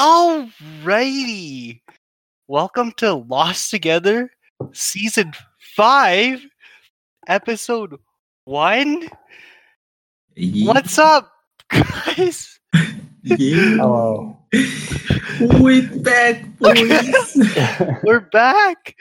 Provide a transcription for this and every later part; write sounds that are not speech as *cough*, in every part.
Alrighty. Welcome to Lost Together, Season 5, Episode 1. What's up, *laughs* guys? Yeah. Hello. We're back, boys. *laughs* We're back.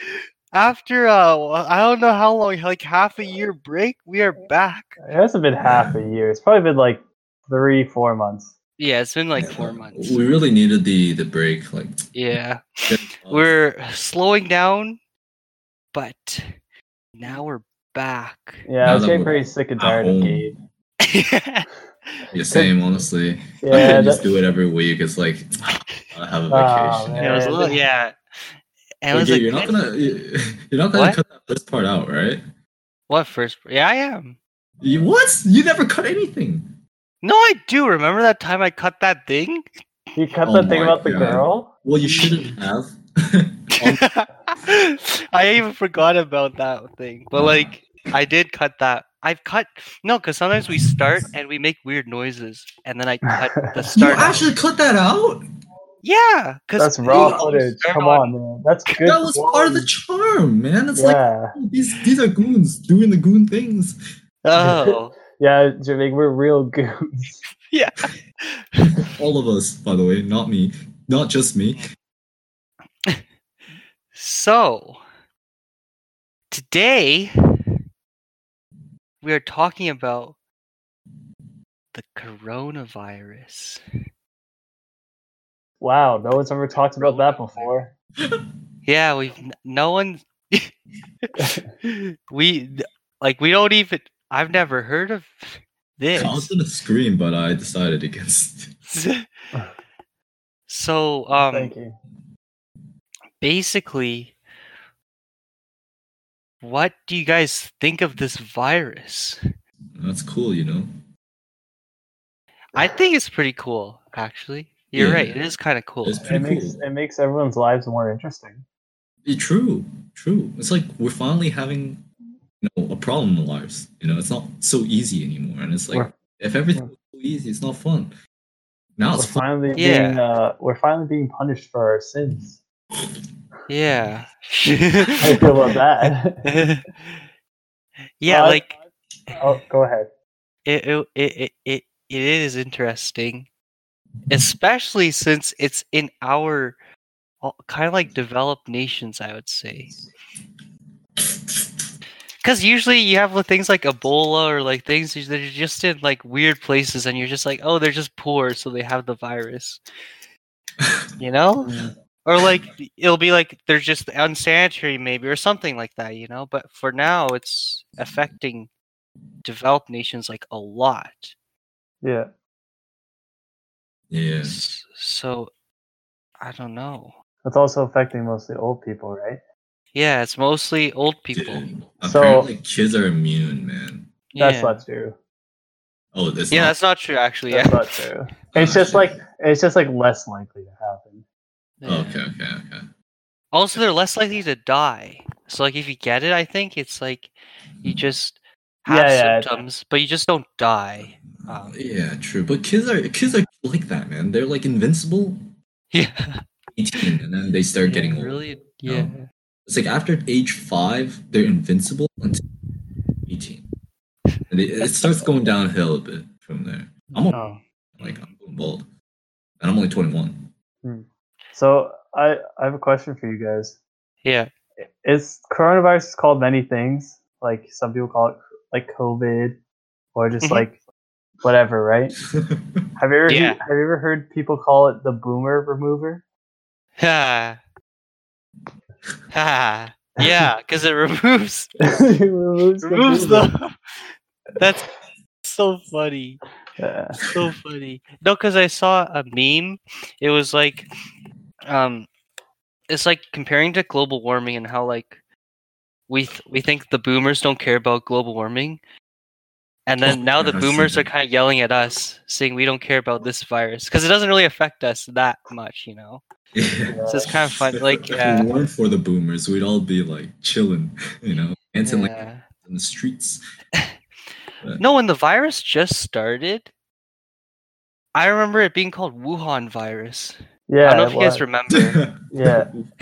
After, uh, I don't know how long, like half a year break, we are back. It hasn't been half a year. It's probably been like three, four months. Yeah, it's been like four months. We really needed the the break. Like Yeah. *laughs* We're slowing down, but now we're back. Yeah, Now I was getting pretty sick and tired of home. Gabe. the *laughs* same, honestly. I Yeah, just do it every week. It's like *sighs* I have a *laughs* Oh, vacation. it was a Yeah, little, yeah. And it Wait, was Gabe, like, you're not gonna you're not gonna What? cut that first part out, right? what first? Yeah, I am. You, what? You never cut anything. No, I do. Remember that time I cut that thing? you cut Oh that thing my about the girl? Well, you shouldn't have. *laughs* I even forgot about that thing. But like, I did cut that. I've cut no, because sometimes we start and we make weird noises, and then I cut *laughs* the you start. actually cut that out. yeah, because That's raw footage. Come on- on, man. That's good. That was part of the charm, man. It's like yeah. oh, these these are goons doing the goon things. Oh, Yeah, Jamaica, we're real goons. *laughs* yeah. All of us, by the way, not me, not just me. So today we are talking about the coronavirus. Wow, no one's ever talked about that before. *laughs* Yeah, we've no one. *laughs* we like we don't even. I've never heard of this. *laughs* I was gonna scream, but I decided against. *laughs* so um, Thank you. basically, what do you guys think of this virus? That's cool, you know. I think it's pretty cool, actually. You're Yeah. right. It is kind of cool. It's It makes cool. it makes everyone's lives more interesting. Yeah, true, true. It's like we're finally having, you know, a problem in our lives. You know, it's not so easy anymore, and it's like We're- if everything was so easy, it's not fun. Now We're it's fun. finally Yeah. being uh, we're finally being punished for our sins. Yeah. How do you feel about that? *laughs* yeah, Uh, like oh, go ahead. it it, it it it it is interesting, especially since it's in our kind of like developed nations. I would say. Because usually you have things like Ebola or like things that are just in like weird places, and you're just like, oh, they're just poor, so they have the virus. You know, *laughs* or like it'll be like they're just unsanitary, maybe, or something like that. You know, but for now, it's affecting developed nations like a lot. Yeah. yeah. S- So I don't know. It's also affecting mostly old people, right? Yeah, it's mostly old people. So- Apparently, kids are immune, man. That's yeah. not true. Oh, that's yeah, not. that's not true. Actually, That's yeah. not true. *laughs* It's just like it's just like less likely to happen. Yeah. Okay, okay, okay. Also, they're less likely to die. So, like, if you get it, I think it's like you just have Yeah, yeah. symptoms, but you just don't die. Um, Yeah, true. But kids are kids are like that, man. They're like invincible. *laughs* yeah, 18, and then they start getting old. really. No. Yeah, It's like after age five, they're invincible until 18. And it, it starts going downhill a bit from there. I'm a, Oh. like I'm going bald, and I'm only 21. So I I have a question for you guys. yeah. Is coronavirus called many things? Like some people call it like COVID, or just Mhm. like whatever, right? *laughs* Have you ever Yeah. have you ever heard people call it the boomer remover? Ha. Ha. *laughs* Yeah, because *laughs* it removes It removes the removes boomer. the. That's so funny. Yeah. so funny. No, because I saw a meme. It was like, um, it's like comparing to global warming and how like we th- we think the boomers don't care about global warming, and then Oh, now the boomers are kind of yelling at us, saying we don't care about this virus because it doesn't really affect us that much, you know. Yeah. So it's kind of fun. Like, if yeah, it weren't for the boomers, we'd all be like chilling, you know, dancing like yeah. in the streets. *laughs* No, when the virus just started, I remember it being called Wuhan virus. Yeah, I don't know it if you guys remember. *laughs* Yeah, *laughs*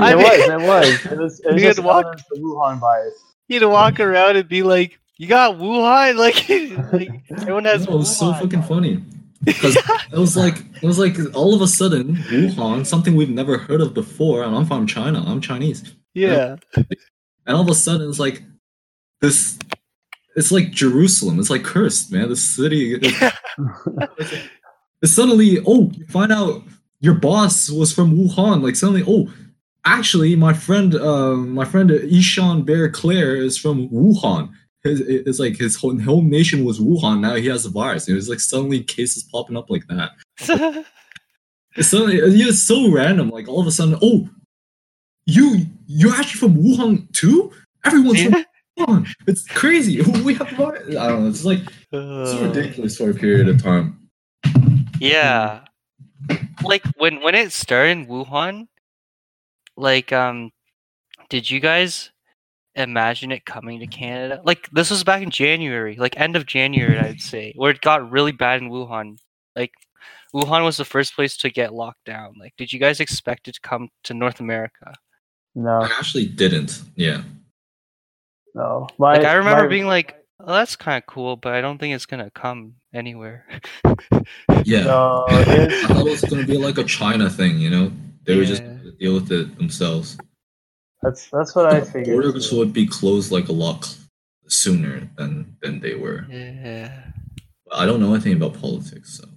I it mean- was. It was. It was. It was You just could walk- known as the Wuhan virus. You'd walk around and be like, "You got Wuhan?" *laughs* Like, like everyone has. *laughs* No, it was so fucking funny. Because *laughs* it was like it was like all of a sudden Wuhan, something we've never heard of before, and I'm from China. I'm Chinese, Yeah. and all of a sudden it's like this. It's like Jerusalem. It's like cursed, man. The city. It's, it's suddenly, oh, you find out your boss was from Wuhan. Like suddenly, oh, actually, my friend, uh, my friend Ishan Bear Claire is from Wuhan. His, it's like his whole home nation was Wuhan. Now he has the virus. It was like suddenly cases popping up like that. *laughs* It's suddenly, it's so random. Like all of a sudden, oh, you you're actually from Wuhan too. Everyone's from *laughs* Wuhan. It's crazy. *laughs* We have virus. I don't know. It's like it's so ridiculous for a period of time. Yeah. Like when when it started in Wuhan, like um did you guys imagine it coming to Canada? Like this was back in January, like end of January I'd *laughs* say, where it got really bad in Wuhan. Like Wuhan was the first place to get locked down. Like did you guys expect it to come to North America? No, I actually didn't. Yeah. no. My, Like I remember my- being like, "Oh, that's kind of cool, but I don't think it's going to come anywhere." Yeah. No, *laughs* I thought it was gonna be like a China thing, you know? They were just deal with it themselves. That's that's what I figured. Borders would be closed like a lot sooner than than they were. yeah. I don't know anything about politics, so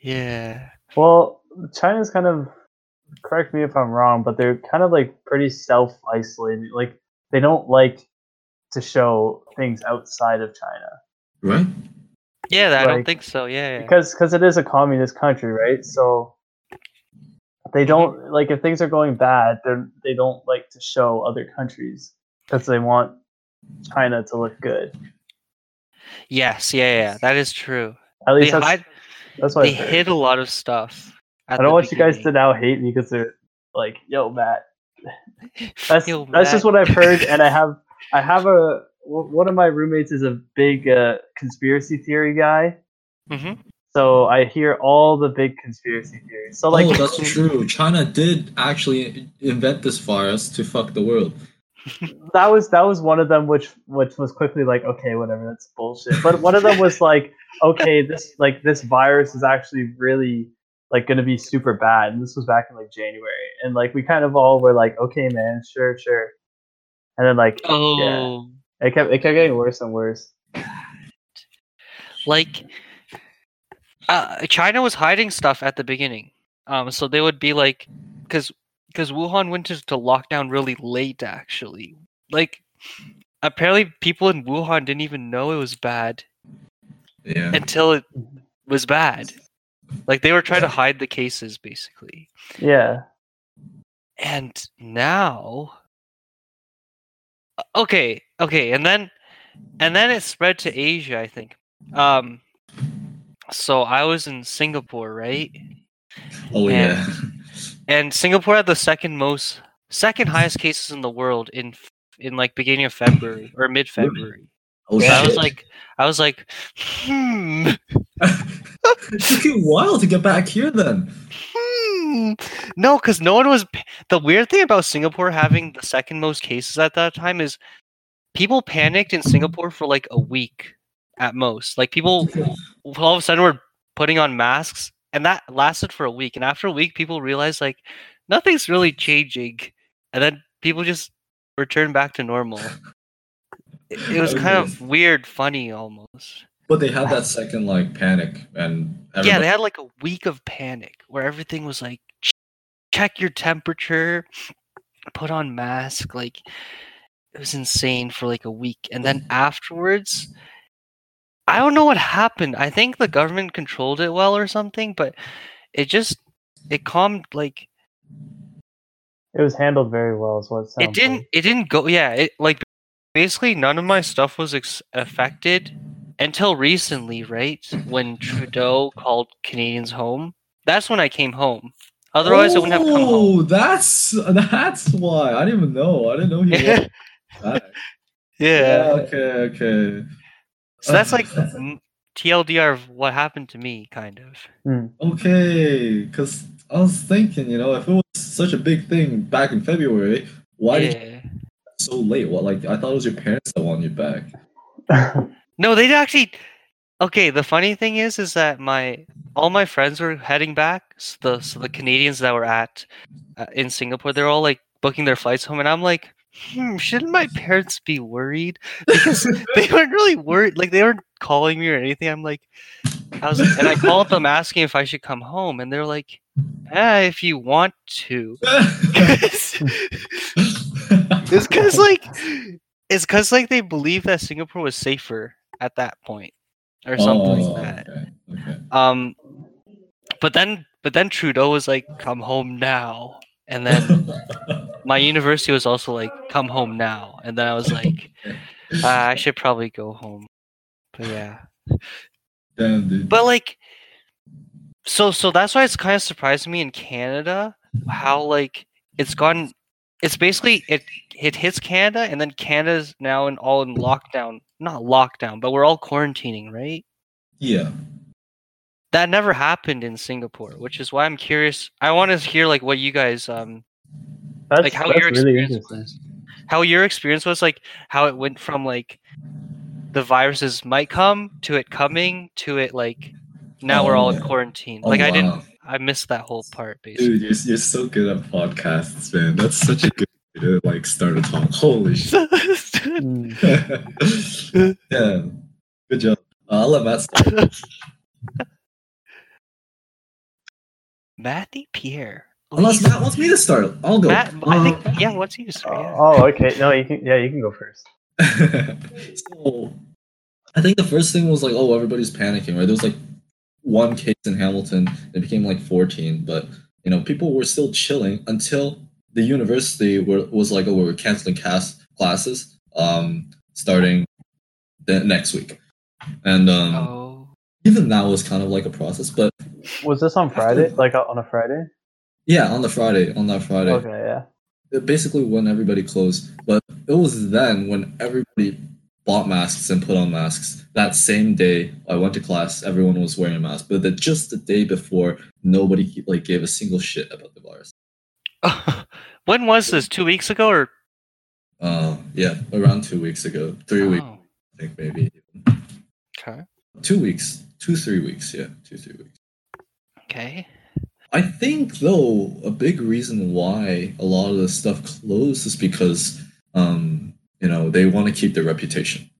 Yeah. Well, China's kind of correct me if I'm wrong, but they're kind of like pretty self isolated. Like they don't like to show things outside of China right? Yeah, I don't think so. Yeah. yeah. because because it is a communist country, right? So they don't like if things are going bad, they they don't like to show other countries because they want China to look good. Yes, yeah, yeah, that is true. At They least that's, hide, that's they hid a lot of stuff. I don't want you guys to now hate me because they're like, "Yo, Matt." *laughs* That's Yo, that's just what I've heard, and I *laughs* have I have a one of my roommates is a big uh, conspiracy theory guy, hmm so I hear all the big conspiracy theories. So like, oh, that's true. China did actually invent this virus to fuck the world. that was that was one of them, which which was quickly like, okay, whatever, that's bullshit. But one of them was like, okay, this like this virus is actually really like going to be super bad, and this was back in like January, and like we kind of all were like, okay, man, sure, sure, and then like Oh, it kept it kept getting worse and worse. like uh, China was hiding stuff at the beginning. Um, so they would be like, because because Wuhan went into lockdown really late, actually. Like, apparently, people in Wuhan didn't even know it was bad Yeah. until it was bad. Like they were trying to hide the cases, basically. Yeah, and now okay okay and then and then it spread to asia i think um so i was in singapore right Oh and- yeah. *laughs* and singapore had the second most second highest cases in the world in in like beginning of february or mid february Oh i was like i was like hmm it *laughs* took you a while to get back here then. Hmm. No, because no one was. The weird thing about Singapore having the second most cases at that time is people panicked in Singapore for like a week at most. Like people all of a sudden were putting on masks, and that lasted for a week. And after a week, people realized like nothing's really changing, and then people just returned back to normal. It, it was kind of weird, funny almost. But they had that second like panic and Yeah, they had like a week of panic where everything was like check your temperature, put on mask, like it was insane for like a week. And then afterwards, I don't know what happened. I think the government controlled it well or something, but it just it calmed like it was handled very well. Is what it, it didn't like. it didn't go yeah, it like basically none of my stuff was ex- affected until recently, right? When Trudeau called Canadians home. That's when I came home. Otherwise, I wouldn't have come home. Oh, that's that's why I didn't even know. I didn't know he was *laughs* back. yeah. Okay. Okay. So that's like TLDR of what happened to me, kind of. Hmm. Okay, because I was thinking, you know, if it was such a big thing back in February, why did you yeah. so late? What like I thought it was your parents that wanted you back. *laughs* No, they actually. Okay, the funny thing is, is that my all my friends were heading back. So the so the Canadians that were at uh, in Singapore, they're all like booking their flights home, and I'm like, hmm, shouldn't my parents be worried? Because they *laughs* weren't really worried. Like they weren't calling me or anything. I'm like, I was, and I called them asking if I should come home, and they're like, ah, if you want to. *laughs* it's because *laughs* like it's because like they believe that Singapore was safer at that point or something Oh, like that. Okay, okay. Um, but then but then Trudeau was like, "Come home now," and then *laughs* my university was also like, "Come home now," and then I was like, ah, "I should probably go home." But yeah, Damn, dude. but like, so so that's why it's kind of surprised me in Canada how like it's gone. It's basically it it hits Canada, and then Canada's now in all in lockdown. Not lockdown, but we're all quarantining, right? yeah. That never happened in Singapore, which is why I'm curious. I want to hear like what you guys um That's, like how that's your really experience interesting. was. How your experience was like how it went from like the viruses might come to it coming to it like now we're Oh, all in quarantine. Oh, like I didn't. I missed that whole part basically. Dude, you're, you're so good at podcasts, man. That's such a good way to like start a talk. Holy *laughs* shit. *laughs* Yeah. Good job. Uh, I'll let Matt start. *laughs* Matthew Pierre. Oh, Unless he's- Matt wants me to start. I'll go. Matt, I think Uh, yeah, what's you start? Yeah. Oh, okay. No, you can. Yeah, you can go first. *laughs* so I think the first thing was like, oh, everybody's panicking, right? There was like one case in Hamilton, it became like 14, but you know, people were still chilling until the university were, was like, oh, we're canceling cast classes um, starting the next week. And um, Oh. even that was kind of like a process, but Was this on Friday? *laughs* Like uh, on a Friday? yeah, on the Friday, on that Friday, Okay, yeah. it basically when everybody closed. But it was then when everybody bought masks and put on masks. That same day, I went to class. Everyone was wearing a mask, but the, just the day before, nobody like gave a single shit about the virus. *laughs* when was this? Two weeks ago or Uh, yeah, around two weeks ago, three weeks, Oh, I think maybe okay. two weeks, two three weeks. Yeah, two three weeks. Okay. I think though a big reason why a lot of the stuff closed is because um, you know they want to keep their reputation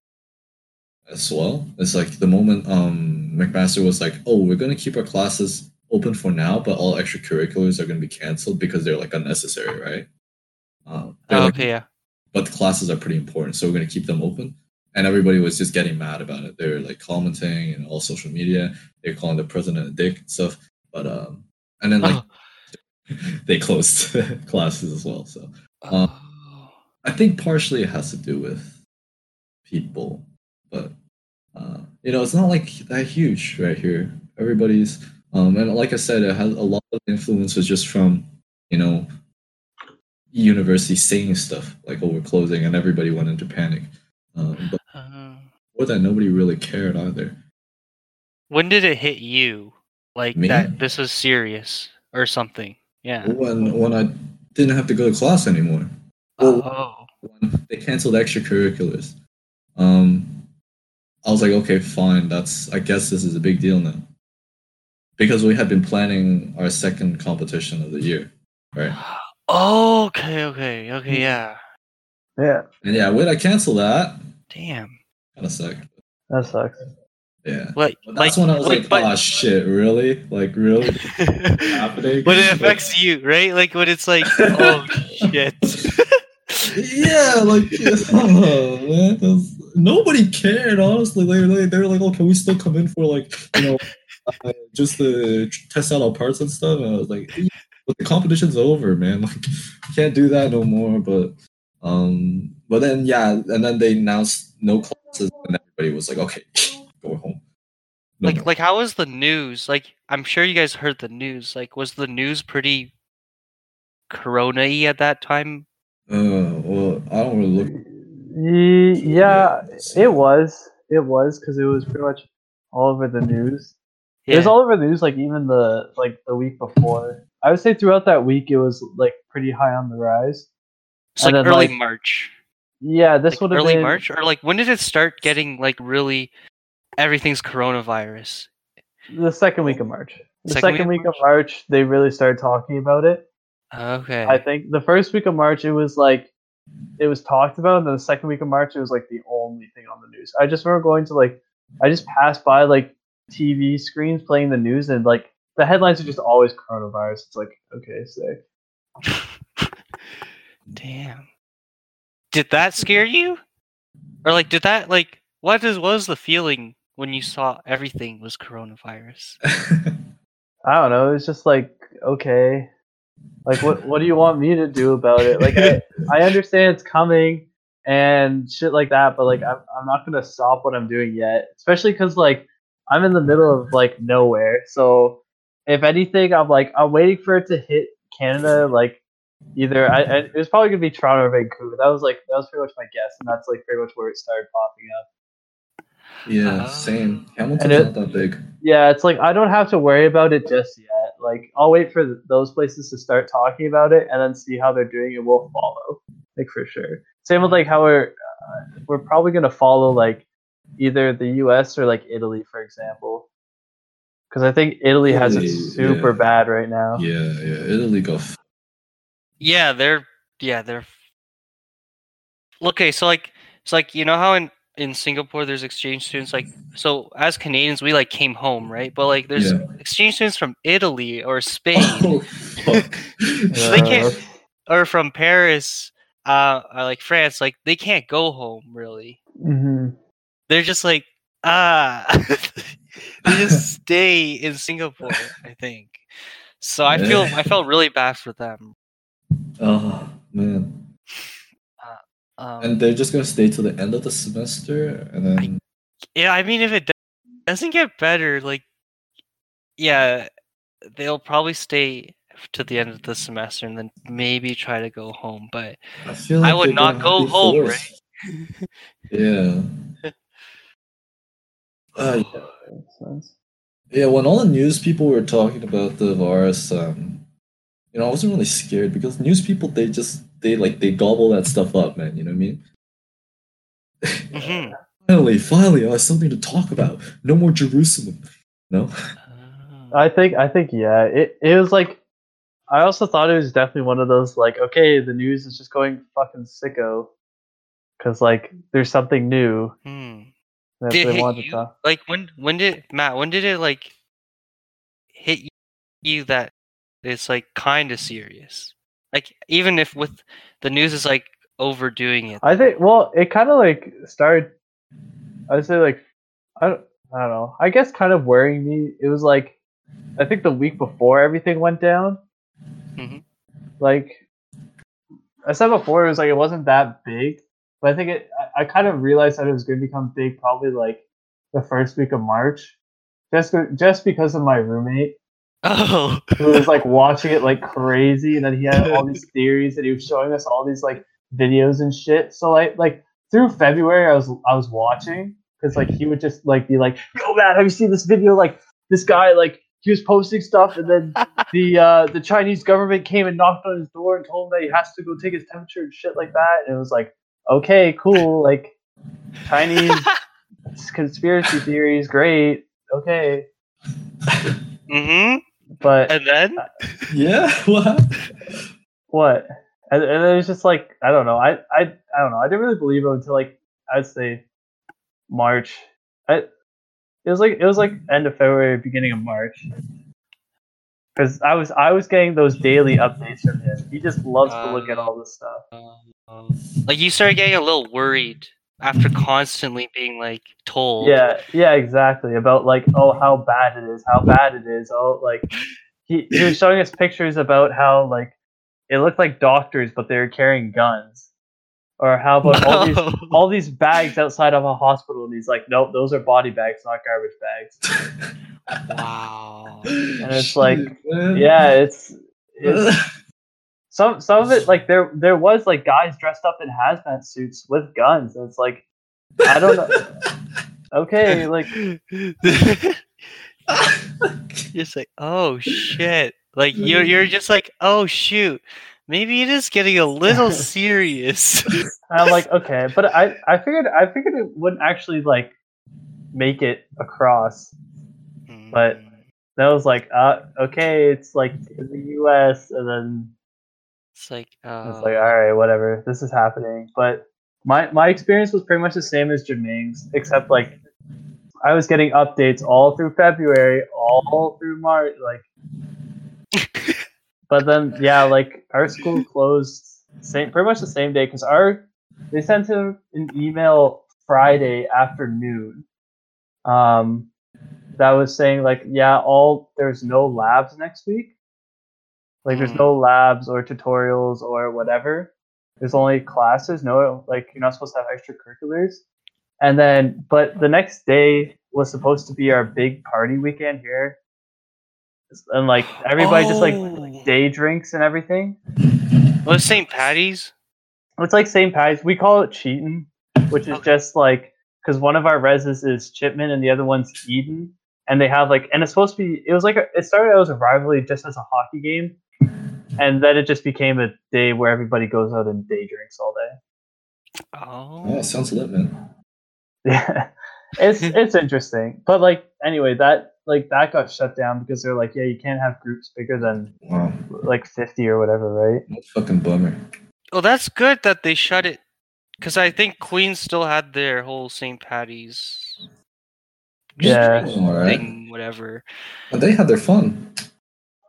as well. It's like the moment um, McMaster was like, "Oh, we're going to keep our classes open for now, but all extracurriculars are going to be canceled because they're like unnecessary, right?" Uh, they're Oh, like, okay, yeah. but the classes are pretty important, so we're going to keep them open. And everybody was just getting mad about it. They're like commenting and all social media. They're calling the president a dick and stuff. But um, and then like Oh. *laughs* *laughs* they closed *laughs* classes as well. So Oh. I think partially it has to do with people, but uh, you know, it's not like that huge right here. Everybody's um, and like I said, it has a lot of influence was just from you know university saying stuff like, "Oh, we're closing," and everybody went into panic. Um, but Uh, more that nobody really cared either. when did it hit you? Like Me? that this was serious or something? Yeah. When when I didn't have to go to class anymore. Well, Oh. when they canceled extracurriculars. Um, I was like, okay, fine. That's I guess this is a big deal now, because we had been planning our second competition of the year, right? Oh, okay, okay, okay, yeah. Yeah, And yeah, when I cancel that, Damn. kind of sucked. that sucks. Yeah, Like, but like, that's when I was like, but, oh shit, really? Like, really *laughs* happening? when it *laughs* affects you, right? Like when it's like, oh shit. *laughs* yeah, like oh, man, that's- nobody cared. Honestly, they they they were like, "Oh, can we still come in for like you know uh, just to test out our parts and stuff?" And I was like, "Yeah, "But the competition's over, man. Like, can't do that no more." But um, but then yeah, and then they announced no classes, and everybody was like, "Okay, go home." No like like how was the news? Like I'm sure you guys heard the news. Like was the news pretty corona-y at that time? uh, well, I don't really look. Yeah, it was. It was because it was pretty much all over the news. Yeah. It was all over the news, like even the like the week before. I would say throughout that week, it was like pretty high on the rise. it's like then, early like, March. Yeah, this Like would have early been March, or like when did it start getting like really everything's coronavirus? the second week of March. The Second second, week of week of March, they really started talking about it. Okay. I think the first week of March, it was like it was talked about, and then the second week of March, it was like the only thing on the news. I just remember going to like, I just passed by like TV screens playing the news, and like the headlines are just always coronavirus. It's like okay, sick. *laughs* Damn. Did that scare you? Or like did that like what is what was the feeling when you saw everything was coronavirus? *laughs* I don't know. It's just like okay, like what what do you want me to do about it? Like I, *laughs* I understand it's coming and shit like that, but like I'm I'm not gonna stop what I'm doing yet, especially because like I'm in the middle of like nowhere. So if anything, I'm like I'm waiting for it to hit Canada. Like either I, I it was probably gonna be Toronto or Vancouver. That was like that was pretty much my guess, and that's like pretty much where it started popping up. Yeah, Oh. same. Hamilton's it- not that big. Yeah, it's like I don't have to worry about it just yet. Like I'll wait for th- those places to start talking about it and then see how they're doing, and we'll follow, like for sure. Same with like how we're uh, we're probably gonna follow like either the U.S. or like Italy, for example, because I think Italy has it super yeah. bad right now. Yeah, yeah. Italy got f- Yeah, they're yeah, they're Okay, so like it's like you know how in in Singapore there's exchange students like so as Canadians we like came home, right? But like there's Yeah. exchange students from Italy or Spain *laughs* Oh, fuck. *laughs* They can't- or from Paris uh or like France, like they can't go home really. hmm they're just like ah *laughs* they just stay in singapore i think so i feel i felt really bad for them Oh man. Um, And they're just gonna stay till the end of the semester, and then yeah i mean if it doesn't get better like yeah they'll probably stay to the end of the semester and then maybe try to go home but I feel I would not go home, forced. Yeah. *laughs* Uh, Makes yeah, when all the news people were talking about the virus, um, you know, I wasn't really scared because news people they just they like they gobble that stuff up, man. You know what I mean? mhm. *laughs* Finally, finally, I have something to talk about. No more Jerusalem. No. Ah. I think I think yeah. It it was like I also thought it was definitely one of those like okay, the news is just going fucking sicko because like there's something new Hmm. that Did they hit want to talk. Like when when did Matt? When did it like hit you that it's like kind of serious? Like even if with the news is like overdoing it. I think well, it kind of like started. I'd say like I don't I don't know. I guess kind of worrying me. It was like I think the week before everything went down. Mhm. Like I said before, it was like it wasn't that big, but I think it. I, I kind of realized that it was going to become big probably like the first week of March, just just because of my roommate Oh, who was like *laughs* watching it like crazy, and then he had all these *laughs* theories, and he was showing us all these like videos and shit. So like like through February, I was I was watching because like he would just like be like, "Yo, man, have you seen this video? Like this guy like he was posting stuff, and then *laughs* the uh the Chinese government came and knocked on his door and told him that he has to go take his temperature and shit like that. And it was like, okay, cool, like Chinese conspiracy theories, great, okay, hmm but And then Yeah. *laughs* What? what? And, and it was just like I don't know. I I I don't know. I didn't really believe it until like I'd say March. I it was like it was like end of February, beginning of March. Because I was I was getting those daily updates from him. He just loves to look at all this stuff. um, like you started getting a little worried after *laughs* constantly being like told. Yeah, yeah, exactly. About like, oh, how bad it is, how bad it is. Oh, like he, he was showing us pictures about how like it looked like doctors, but they were carrying guns. Or how about all these all these bags outside of a hospital, and he's like, nope, those are body bags, not garbage bags. wow. And it's like, man. Yeah, it's it's *laughs* some some of it like there there was like guys dressed up in hazmat suits with guns, and it's like I don't know. *laughs* okay, like *laughs* just like, oh shit. Like you're you're just like, oh shoot. Maybe it is getting a little *laughs* serious. I'm like, okay, but I, I figured I figured it wouldn't actually like make it across. But- Mm. That was like, uh, okay, it's like in the U.S. and then it's like it's uh, like, all right, whatever, this is happening. But my my experience was pretty much the same as Jermaine's, except like I was getting updates all through February, all through March, like. But then, yeah, like our school closed same pretty much the same day because our they sent him an email Friday afternoon. Um, that was saying like, yeah, all there's no labs next week. Like, there's Hmm. no labs or tutorials or whatever. There's only classes. No, like you're not supposed to have extracurriculars. And then, but the next day was supposed to be our big party weekend here, and like everybody just like Oh. day drinks and everything. Well, it's St. Patty's. It's like St. Patty's. We call it Cheaton, which is Okay. just like because one of our reses is Chipman and the other one's Eaton, and they have like, and it's supposed to be. It was like a, it started out as a rivalry just as a hockey game, and then it just became a day where everybody goes out and day drinks all day. Oh. Oh, sounds lit, man. *laughs* Yeah, it's *laughs* it's interesting, but like anyway, that like that got shut down because they're like, yeah, you can't have groups bigger than Wow, like fifty or whatever, right? what a fucking bummer. Well, that's good that they shut it, because I think Queens still had their whole St. Patty's Yeah. All right, thing, whatever. but they had their fun.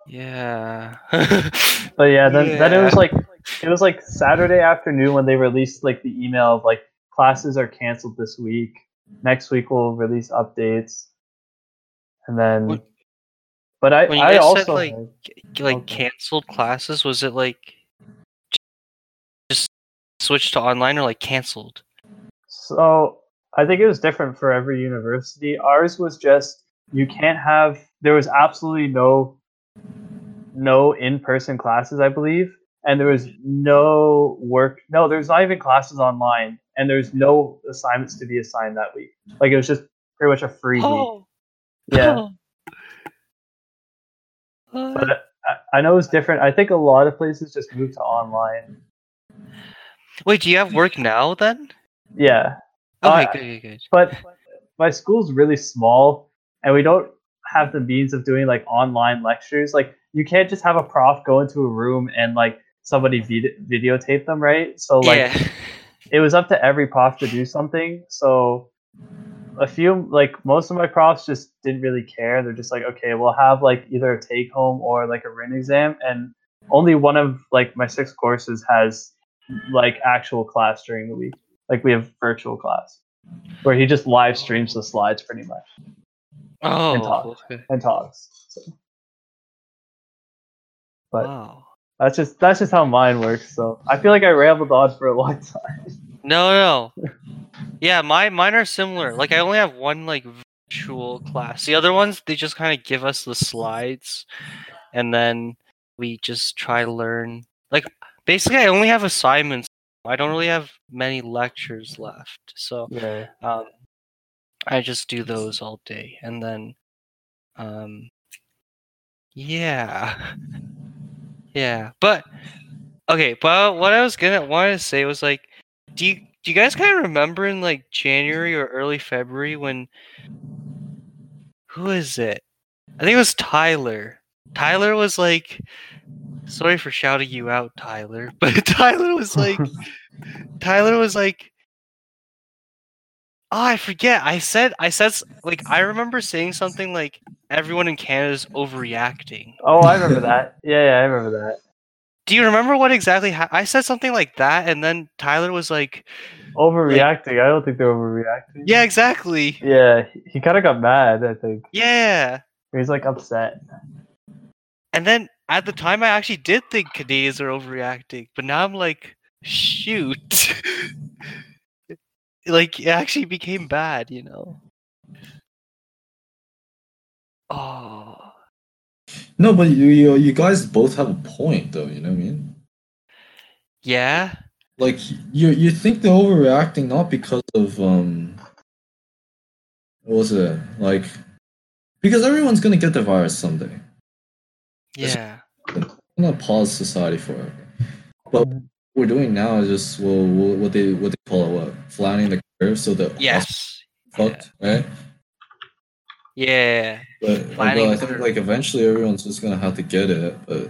Yeah. *laughs* But yeah, then then it was like it was like Saturday afternoon when they released like the email of like classes are canceled this week. Next week we'll release updates, and then. When- but I when you I also said, like, heard- like Okay. canceled classes, was it like just switched to online or like canceled? So I think it was different for every university. Ours was just you can't have there was absolutely no no in-person classes, I believe, and there was no work no, there's not even classes online and there's no assignments to be assigned that week. Like it was just pretty much a free week. Oh. Yeah. *laughs* But I, I know it's different. I think a lot of places just moved to online. Wait, do you have work now then? Yeah. Okay, Uh, good, good, good. but my school's really small and we don't have the means of doing like online lectures like you can't just have a prof go into a room and like somebody vid- videotape them right? So like yeah. *laughs* it was up to every prof to do something. So a few like most of my profs just didn't really care. They're just like okay we'll have like either a take home or like a written exam. And only one of like my six courses has like actual class during the week. Like we have virtual class where he just live streams the slides pretty much. Oh, talks. okay. and talks. So. But wow. that's just that's just how mine works so i feel like i rambled on for a long time No, no. Yeah, my mine are similar. Like I only have one like virtual class. The other ones they just kind of give us the slides, and then we just try to learn. Like basically, I only have assignments. I don't really have many lectures left, so yeah um, I just do those all day, and then, um, yeah, *laughs* yeah. But okay, but what I was gonna want to say was like, do you do you guys kind of remember in like January or early February when who is it? I think it was Tyler. Tyler was like, sorry for shouting you out, Tyler, *laughs* but Tyler was like, *laughs* Tyler was like, oh, I forget. I said, I said, like, I remember saying something like, everyone in Canada is overreacting. oh i remember that yeah yeah i remember that Do you remember what exactly ha- I said something like that, and then Tyler was like, overreacting i don't think they're overreacting "Yeah, exactly. yeah he, he kind of got mad i think Yeah." he's like upset And then at the time, I actually did think Canadians are overreacting, but now I'm like, shoot. *laughs* like, it actually became bad, you know? Oh. No, but you, you you guys both have a point, though. You know what I mean? Yeah? Like you you think they're overreacting not because of um what was it like? Because everyone's gonna get the virus someday. Yeah. I'm gonna pause society forever. But what we're doing now is just well, what they what they call it what flattening the curve so that Yes. fucked right. Yeah. But although I think curve. like eventually everyone's just gonna have to get it. But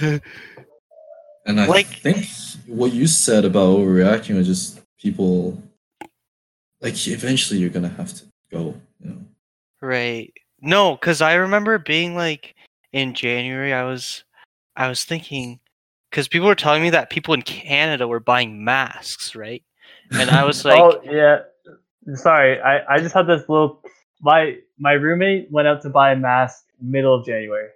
*laughs* and I Like- think what you said about overreacting was just people like eventually you're gonna have to go. You know. Right. No, because I remember being like in January, I was, I was thinking, because people were telling me that people in Canada were buying masks, right? And I was *laughs* oh, like, oh yeah. Sorry, I, I just had this little my my roommate went out to buy a mask middle of January.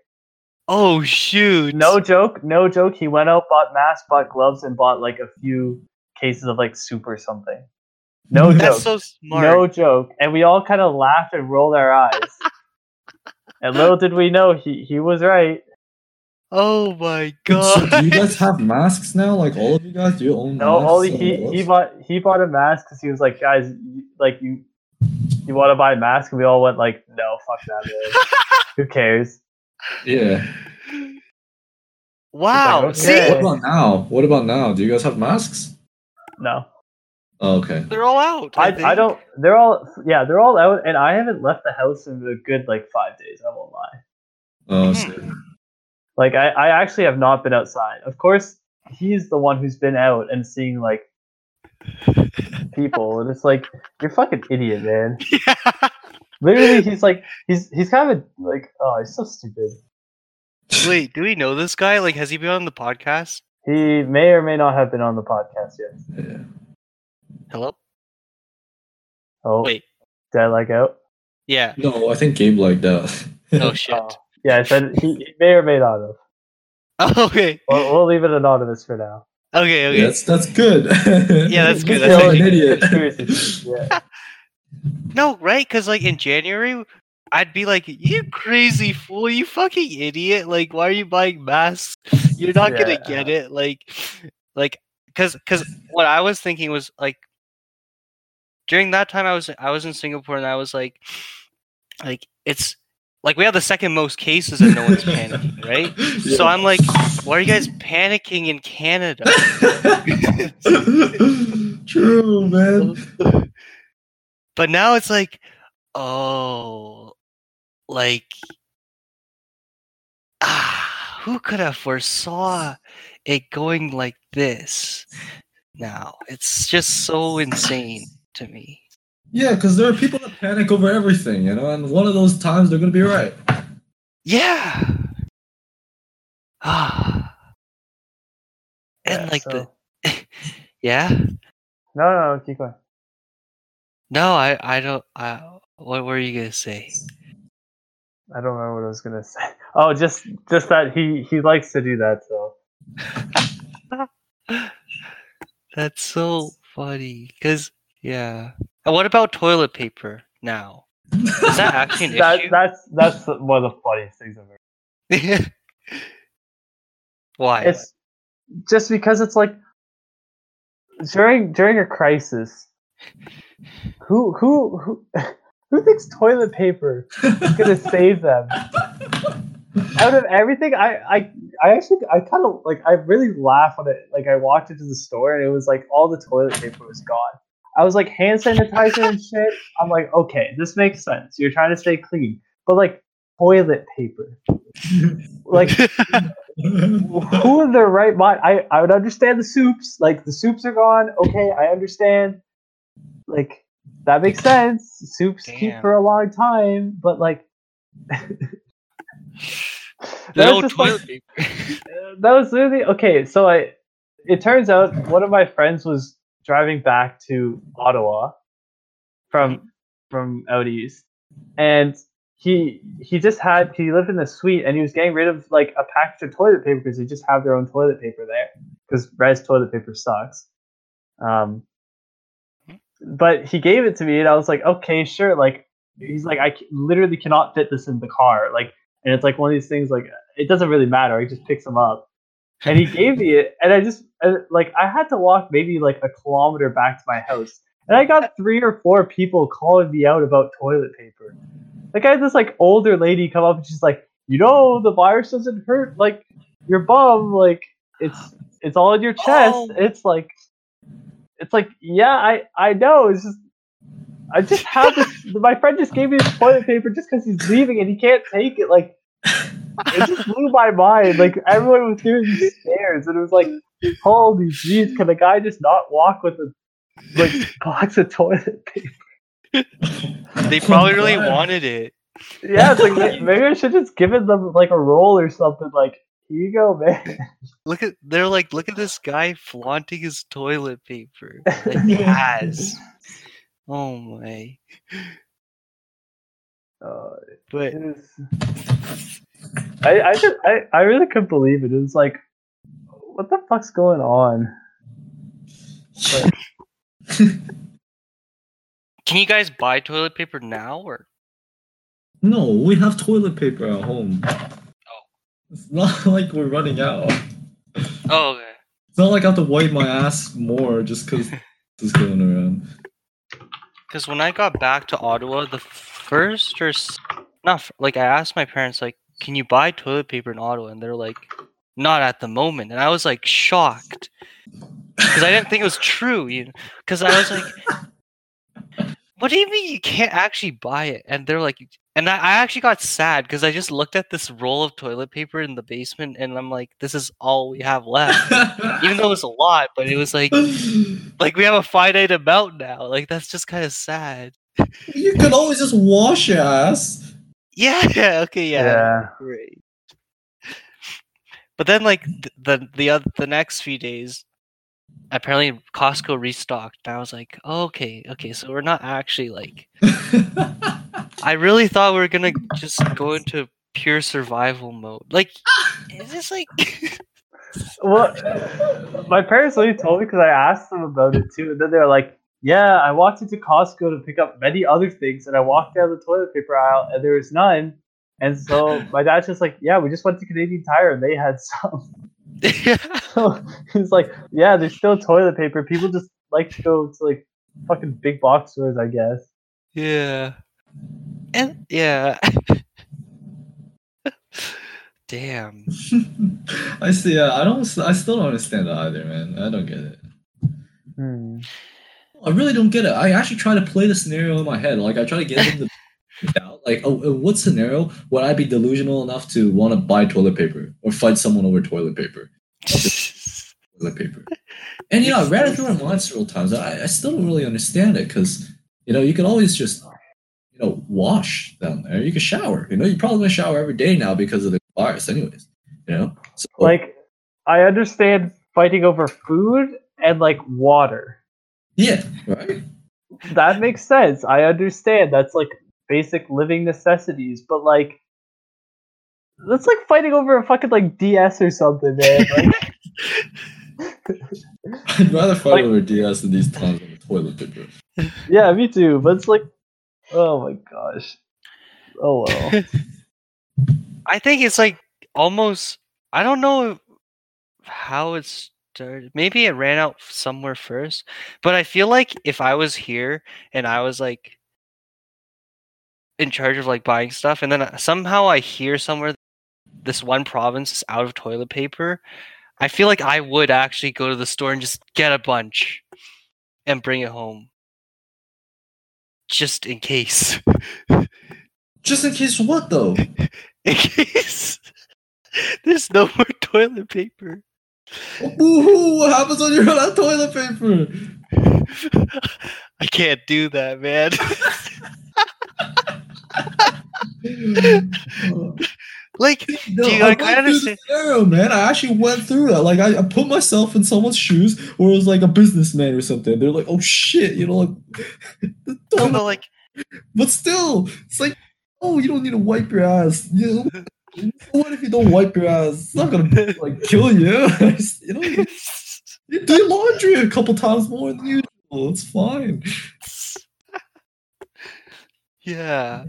oh shoot, No joke, no joke. He went out, bought masks, bought gloves, and bought like a few cases of like soup or something. No that's joke. so smart. No joke. And we all kind of laughed and rolled our eyes. *laughs* and little did we know he, he was right. Oh my So do you guys have masks now? Like all of you guys, do you own No, masks? only and he, he bought he bought a mask because he was like, guys, like you you want to buy a mask? And we all went like, no, fuck that. Who cares? Yeah. wow. okay. See, What about now? What about now? Do you guys have masks? No, Oh, okay. they're all out. I, think. I don't. They're all yeah, they're all out, and I haven't left the house in a good like five days. I won't lie. Oh, Mhm. So- Like I, I actually have not been outside. Of course, he's the one who's been out and seeing like people, and it's like you're a fucking idiot, man. *laughs* Yeah. Literally, he's like he's he's kind of like oh, he's so stupid. Wait, do we know this guy? Like, has he been on the podcast? He may or may not have been on the podcast yet. yeah. Hello. Oh, Wait. did I like out? Yeah. No, I think Gabe like that. Oh *laughs* shit. Oh, yeah, I said he, he may or may not have. Oh, *laughs* okay. We'll, we'll leave it anonymous for now. Okay. Okay. That's that's good. *laughs* Yeah, that's good, *laughs* You're an idiot. Yeah. No, right? Because like in January, I'd be like, "You crazy fool! You fucking idiot! Like, why are you buying masks? You're not gonna get it!" Like, like, because because what I was thinking was like, during that time I was I was in Singapore and I was like, like it's like we have the second most cases and no one's panicking, *laughs* right? So I'm like, why are you guys panicking in Canada? *laughs* True, man. But now it's like, oh, like, ah, who could have foresaw it going like this? Now it's just so insane to me. Yeah, because there are people that panic over everything, you know, and one of those times they're gonna be right. Yeah. Ah. And Yeah, like so- the, *laughs* yeah. No, no, no, keep going. No, I, I don't. I, what were you gonna say? I don't remember what I was gonna say. Oh, just just that he he likes to do that. So *laughs* That's so funny. Cause yeah. And what about toilet paper now? Is that actually an *laughs* that issue? that's that's one of the funniest things I've ever. *laughs* Why? It's just because it's like during during a crisis. Who who who *laughs* who thinks toilet paper is gonna save them? Out of everything, I I I actually I kind of like I really laugh when it like I walked into the store and it was like all the toilet paper was gone. I was like hand sanitizer and shit. I'm like, okay, this makes sense. You're trying to stay clean, but like toilet paper, like *laughs* who in their right mind? I, I would understand the soups. Like the soups are gone. Okay, I understand. Like that makes sense. Soups keep for a long time, but like *laughs* no that's just like- toilet paper. *laughs* that was literally okay. So I, it turns out one of my friends was driving back to Ottawa from from out east, and he he just had he lived in a suite and he was getting rid of like a package of toilet paper because they just have their own toilet paper there because res toilet paper sucks. Um, but he gave it to me and I was like, okay, sure. Like he's like, I literally cannot fit this in the car. Like, and it's like one of these things like it doesn't really matter. He just picks them up, and he gave me it, and I just like I had to walk maybe like a kilometer back to my house, and I got three or four people calling me out about toilet paper. Like I had this like older lady come up and she's like, you know, the virus doesn't hurt like your bum, like it's it's all in your chest. Oh. It's like it's like yeah, I I know. It's just I just have this. *laughs* my friend just gave me this toilet paper just because he's leaving and he can't take it. Like it just blew my mind. Like everyone was doing me stares, and it was like, holy jeez, can the guy just not walk with a like *laughs* box of toilet paper? They probably really *laughs* wanted it. Yeah, it's like maybe I should just give it them like a roll or something. Like here you go, man. Look at they're like, look at this guy flaunting his toilet paper *laughs* that he has. Oh my! Uh, But it I I, just, I I really couldn't believe it. It was like, what the fuck's going on? *laughs* can you guys buy toilet paper now or? no, we have toilet paper at home. Oh. It's not *laughs* like we're running out. Oh, okay. It's not like I have to wipe my ass more just because *laughs* this is going around. Because when I got back to Ottawa, the first or not like I asked my parents like, "Can you buy toilet paper in Ottawa?" And they're like, "Not at the moment." And I was like shocked because I didn't think it was true. You, because I was like, *laughs* "What do you mean you can't actually buy it?" And they're like, and I, I actually got sad because I just looked at this roll of toilet paper in the basement, and I'm like, "This is all we have left." *laughs* Even though it was a lot, but it was like, *laughs* like we have a finite amount now. Like that's just kind of sad. you could always just wash your ass. Yeah, yeah, okay, yeah, great. But then, like the the oth- the next few days, apparently Costco restocked, and I was like, oh, okay, okay, so we're not actually like. *laughs* I really thought we were gonna just go into pure survival mode. Like, *laughs* is this like? *laughs* Well, my parents only told me because I asked them about it too, and then they were like, "Yeah, I walked into Costco to pick up many other things, and I walked down the toilet paper aisle, and there was none." And so my dad's just like, "Yeah, we just went to Canadian Tire, and they had some." *laughs* So he's like, "Yeah, there's still toilet paper. People just like to go to like fucking big box stores, I guess." yeah, and yeah. *laughs* Damn. *laughs* I see. Yeah, I don't. I still don't understand that either, man. I don't get it. Hmm. I really don't get it. I actually try to play the scenario in my head. Like I try to get them to doubt. Like, oh, uh, what scenario would I be delusional enough to want to buy toilet paper or fight someone over toilet paper? *laughs* Toilet paper. And you know, I read it through my mind several times. I, I still don't really understand it because you know you can always just you know wash down there. You can shower. You know, you're probably gonna shower every day now because of the virus, anyways. You know, so Like, I understand fighting over food and like water. yeah, right. that makes sense. I understand. That's like basic living necessities, but like that's like fighting over a fucking like DS or something, man. Like, *laughs* *laughs* I'd rather fight Like- over DS than these times on the toilet paper. yeah, me too. But it's like, oh my gosh. Oh well. *laughs* I think it's like almost. I don't know how it started. Maybe it ran out somewhere first, but I feel like if I was here and I was like in charge of like buying stuff, and then uh, somehow I hear somewhere this one province is out of toilet paper, I feel like I would actually go to the store and just get a bunch and bring it home, just in case. *laughs* Just in case what though? *laughs* in case there's no more toilet paper. Ooh, what happens when you run out of toilet paper? *laughs* I can't do that, man. *laughs* like, No, Do you, I like, I went through the understand- scenario, man. I actually went through that. Like, I, I put myself in someone's shoes, or it was like a businessman or something. They're like, "Oh shit," you know, like. *laughs* no, toilet- like, But still, it's like, oh, you don't need to wipe your ass. You know, what if you don't wipe your ass? It's not gonna like kill you. *laughs* you know, you you do laundry a couple times more than usual. It's fine. yeah.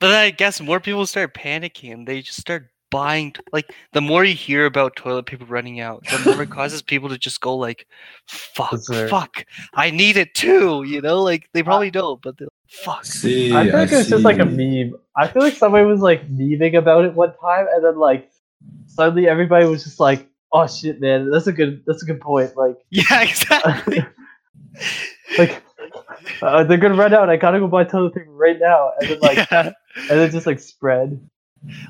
But then I guess more people start panicking and they just start buying like the more you hear about toilet paper running out, the more it causes *laughs* people to just go like, "Fuck, Is there- fuck, I need it too." You know, like they probably don't, but they're like, "Fuck." See, I feel like it's just like a meme. I feel like somebody was like memeing about it one time, and then like suddenly everybody was just like, "Oh shit, man, that's a good that's a good point." Like, *laughs* Yeah, exactly. *laughs* like uh, they're gonna run out. I gotta go buy toilet paper right now, and then like *laughs* yeah. and then just like spread.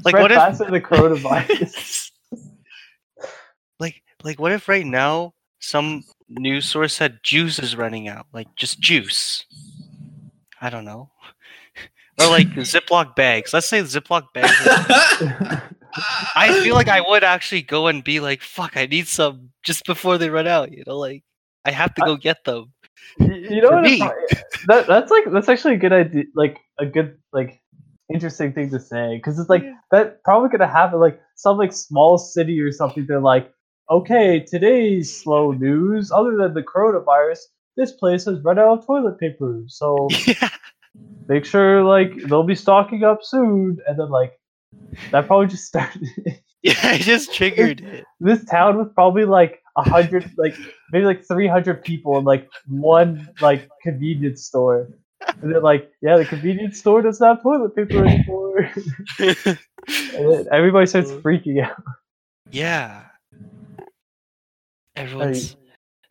Like spread what faster than the coronavirus? *laughs* like like what if right now some news source said juice is running out, like just juice. I don't know. *laughs* Or like Ziploc bags. Let's say Ziploc bags. I feel like I would actually go and be like, "Fuck, I need some just before they run out." You know, like I have to go get them. You know. That that's like that's actually a good idea. Like a good like interesting thing to say because it's like that probably gonna happen. Like some like small city or something. They're like, okay, today's slow news. Other than the coronavirus, this place has run out of toilet paper. So *laughs* yeah. make sure like they'll be stocking up soon. And then like that probably just started. *laughs* *laughs* Yeah, I just triggered it. *laughs* this town was probably like a hundred, like maybe like three hundred people in like one like convenience store. And they're like, yeah, the convenience store doesn't have toilet paper anymore. *laughs* everybody starts freaking out. yeah. Everyone's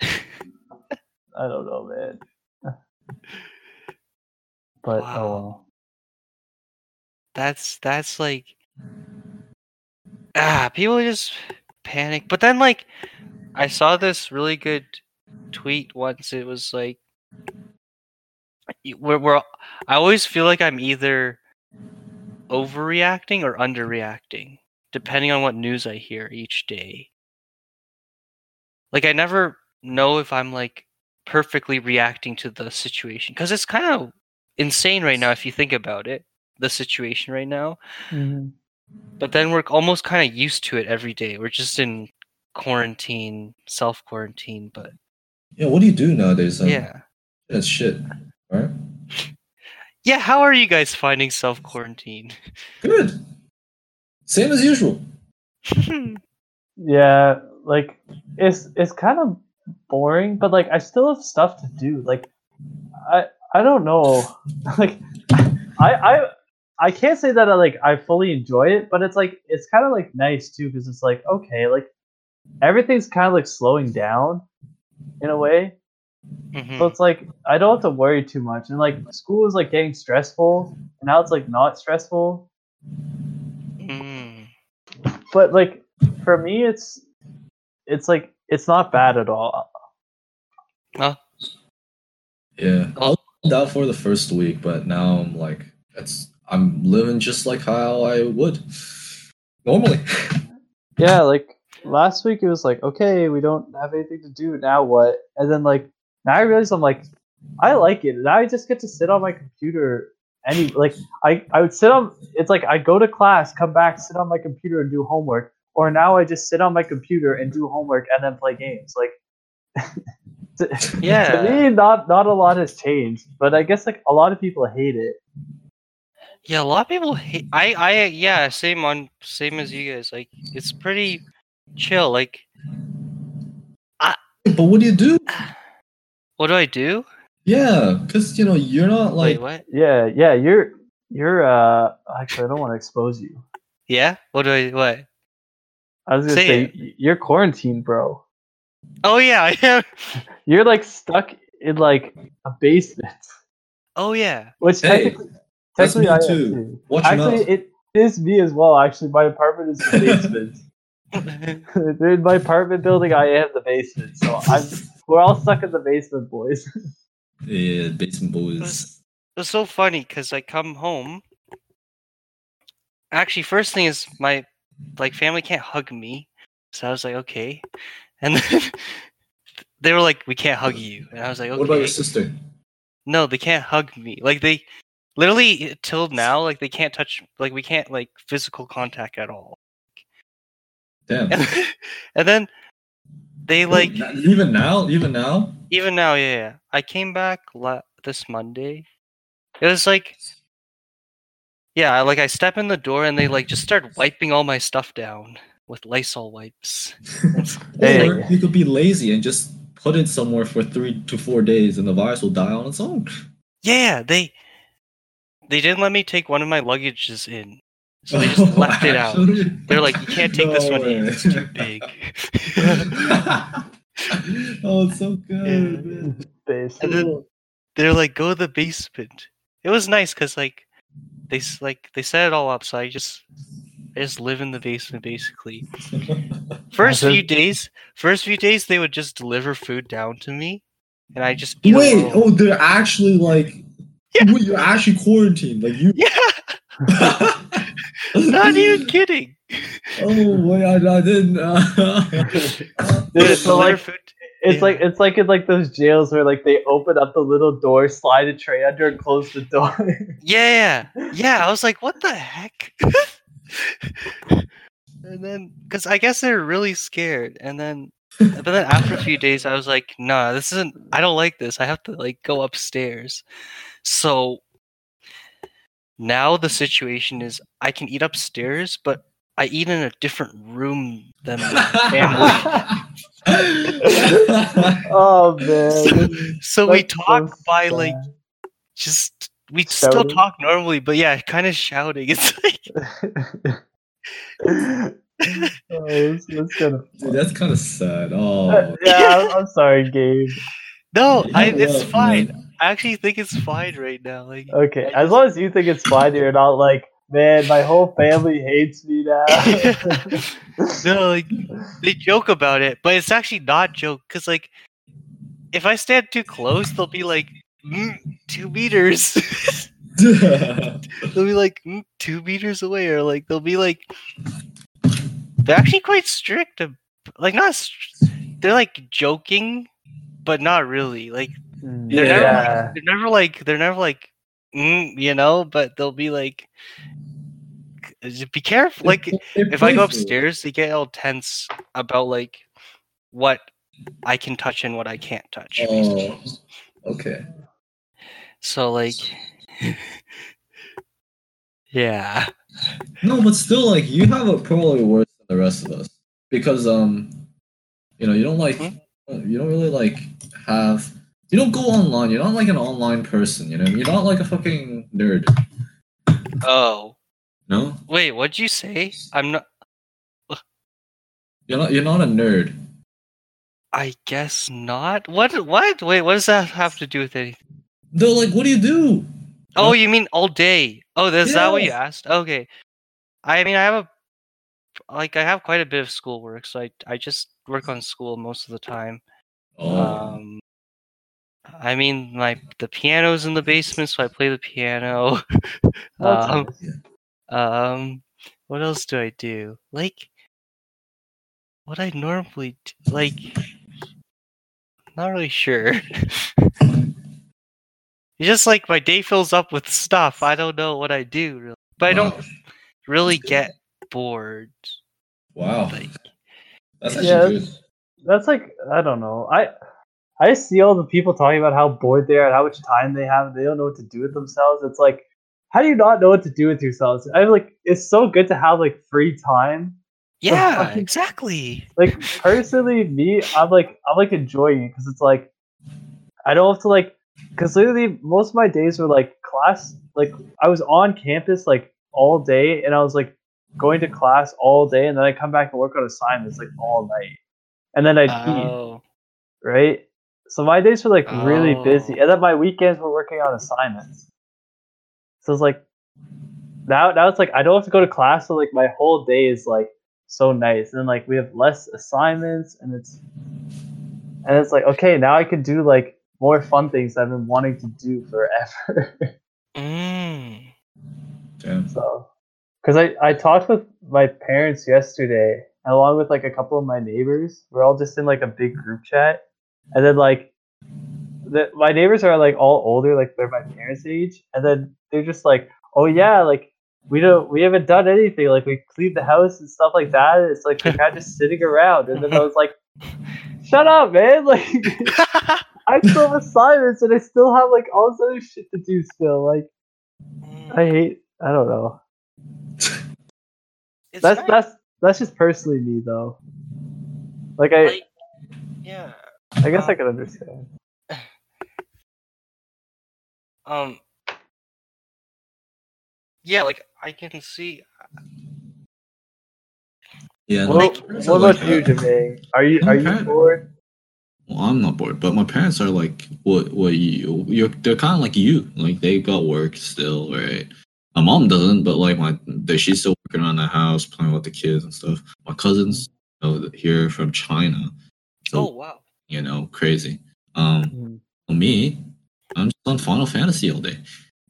I don't know, man. But oh Wow. oh well. that's that's like ah people just panic. But then like i saw this really good tweet once. It was like we're, we're i always feel like i'm either overreacting or underreacting depending on what news i hear each day. Like i never know if i'm like perfectly reacting to the situation because it's kind of insane right now if you think about it the situation right now but then we're almost kind of used to it every day we're just in quarantine self quarantine but yeah, what do you do nowadays? Um, yeah that's shit. Right? *laughs* yeah how are you guys finding self quarantine *laughs* Good. Same as usual. *laughs* Yeah, like it's it's kind of boring, but like I still have stuff to do. Like I I don't know. Like I I I can't say that I like I fully enjoy it, but it's like it's kind of like nice too because it's like okay, like everything's kind of like slowing down in a way. Mhm. So it's like I don't have to worry too much, and like school is like getting stressful, and now it's like not stressful. Mm. But like for me, it's it's like it's not bad at all. Yeah. I was out for the first week, but now I'm like, it's I'm living just like how I would normally. *laughs* Yeah, like last week it was like, okay, we don't have anything to do. Now what? And then like now I realize I'm like, I like it. Now I just get to sit on my computer. Any like I I would sit on. It's like I go to class, come back, sit on my computer and do homework. Or now I just sit on my computer and do homework and then play games. Like. to- *laughs* To Yeah. me, not not a lot has changed, but I guess like a lot of people hate it. Yeah, a lot of people hate. I, I, yeah, same on, same as you guys. Like, it's pretty chill. Like, I. but what do you do? *sighs* what do I do? Yeah, because you know you're not like Wait, what? Yeah, yeah, you're you're uh actually I don't want to expose you. Yeah, what do I? What? I was gonna Say say you're quarantined, bro. Oh yeah, I am. *laughs* You're like stuck in like a basement, Oh yeah. which Hey, technically, that's me I too. too. Watch Actually, mouth. it is me as well. Actually, my apartment is the basement. *laughs* *laughs* in my apartment building, I am the basement. So I'm we're all stuck in the basement, boys. yeah, basement boys. was- It was so funny because I come home. Actually, first thing is my like family can't hug me, so I was like, okay, and then *laughs* they were like, we can't hug you, and I was like, okay. What about your sister? No, they can't hug me. Like they literally till now, like they can't touch. Like we can't like physical contact at all. Damn. And, *laughs* and then they like even now, even now. even now, yeah, yeah. I came back la- this Monday. It was like, Yeah, like I step in the door and they like just start wiping all my stuff down with Lysol wipes. *laughs* Hey. Or you could be lazy and just put it somewhere for three to four days, and the virus will die on its own. Yeah, they they didn't let me take one of my luggages in. So they just *laughs* oh, left it out. They're like, you can't take this No one in, it's too big. *laughs* oh, it's so good. man. And then they're like, go to the basement. It was nice because like they s- like they set it all up, so I just I just live in the basement basically. *laughs* First Imagine- few days, first few days they would just deliver food down to me, and I just eat Wait, oh, they're actually like, Yeah. wait, you're actually quarantined. Like you. yeah, *laughs* not even kidding. oh wait, I, I didn't. Uh... *laughs* Dude, They so like food. it's Yeah. like it's like in like those jails where like they open up the little door, slide a tray under, and close the door. *laughs* Yeah, yeah. I was like, what the heck? and then, because I guess they're really scared, and then, but then after a few days, I was like, nah, this isn't. I don't like this. I have to like go upstairs. So now the situation is, I can eat upstairs, but I eat in a different room than my family. *laughs* oh man. so we That's so talk by like just. We still talk normally, but yeah, kind of shouting. *laughs* It's like *laughs* oh, that's, that's kind of Dude, that's kind of sad. Oh, yeah. I'm, I'm sorry, Gabe. No, I, it's yeah, fine. man. I actually think it's fine right now. Like, Okay, I as long as you think it's fine, you're not like, man, my whole family hates me now. *laughs* no, like they joke about it, but it's actually not joke because, like, if I stand too close, they'll be like mm, two meters. *laughs* *laughs* they'll be like mm, two meters away, or like they'll be like they're actually quite strict. Like, not they're like joking, but not really. Like, they're never like, they're never like they're never like mm, you know but they'll be like be careful like if i go upstairs they get all tense about like what i can touch and what i can't touch. Oh, okay. so like *laughs* yeah No, but still, like you have a probably the rest of us because um, you know, you don't like Hmm? you don't really like have you don't go online. You're not like an online person. You know, you're not like a fucking nerd. oh No, wait what'd you say i'm not you're not. You're not a nerd. i guess not what what wait what does that have to do with anything Though, like, what do you do? Oh, you mean all day? Oh, is that what you asked? Okay. I mean, I have a like I have quite a bit of schoolwork, so I I just work on school most of the time. Oh, Um, I mean, my the piano's in the basement, so I play the piano. *laughs* Um, um, what else do I do? Like, what I normally d- like. Not really sure. It's *laughs* just like my day fills up with stuff. I don't know what I do, really. but I don't really get bored. Wow, Like, that's Yeah, good. That's like I don't know. I I see all the people talking about how bored they are and how much time they have. They don't know what to do with themselves. It's like, how do you not know what to do with yourselves? I'm like, it's so good to have like free time. yeah, fucking- exactly. Like personally, me, I'm like I'm like enjoying it because it's like I don't have to like because literally most of my days were like class. Like I was on campus like all day, and I was like going to class all day, and then I come back and work on assignments like all night, and then I'd eat Oh, right? So my days were like really Oh. busy, and then my weekends were working on assignments. So it's like now, now it's like I don't have to go to class, so like my whole day is like so nice, and then like we have less assignments, and it's and it's like okay, now I can do like more fun things I've been wanting to do forever. *laughs* mm. Damn. So, because I I talked with my parents yesterday, along with like a couple of my neighbors. We're all just in like a big group chat, and then like, the, my neighbors are like all older, like they're my parents' age, and then they're just like, oh yeah, like we don't we haven't done anything, like we cleaned the house and stuff like that. It's like we're kind of just sitting around, and then I was like, shut up, man, *laughs* like. I still have assignments and I still have like all this other shit to do still. Like I mm. hate I don't know. It's That's nice, that's that's just personally me though. Like I like, yeah. I guess I could understand. *sighs* Um. Yeah, like I can see. Yeah. What, my what about like you, that. Jermaine? Are you are you bored? Well, I'm not bored, but my parents are like what what you you're they're kind of like you. Like they got work still, right? My mom doesn't, but like my she's still working around the house, playing with the kids and stuff. My cousins you know, here from China, so Oh wow. you know, crazy. Um, me, I'm just on Final Fantasy all day.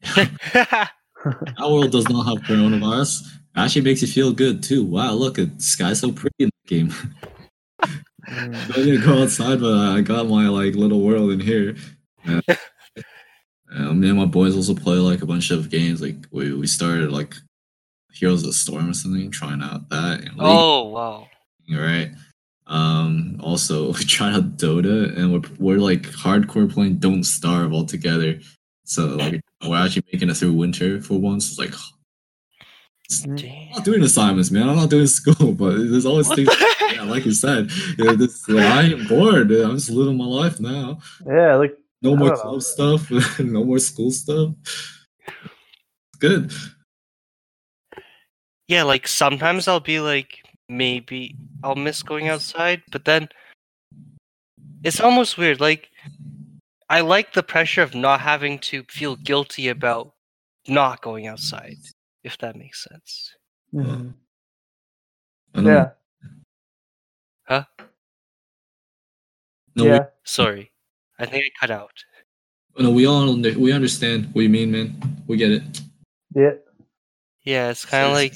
*laughs* Our world does not have coronavirus. It actually makes you feel good too. Wow, look, at the sky's so pretty in the game. Mm. *laughs* I didn't go outside, but I got my like little world in here. *laughs* Uh, me and my boys also play like a bunch of games. Like we, we started like Heroes of the Storm or something, trying out that. And oh wow. League, right. Um. Also, *laughs* we tried out Dota, and we're we're like hardcore playing Don't Starve all together. So like we're actually making it through winter for once. It's like I'm not doing assignments, man. I'm not doing *laughs* school, but there's always What things. the heck? *laughs* Yeah, like you said, yeah, this, I ain't bored. I'm just living my life now. Yeah, like No more don't know. club stuff. *laughs* no more school stuff. Good. Yeah, like sometimes I'll be like, maybe I'll miss going outside, but then it's almost weird. Like, I like the pressure of not having to feel guilty about not going outside, if that makes sense. mhm. I know. yeah, No, yeah. Sorry, I think I cut out. we, no, we all under- we understand what you mean, man. We get it. Yeah. Yeah, it's kind of like,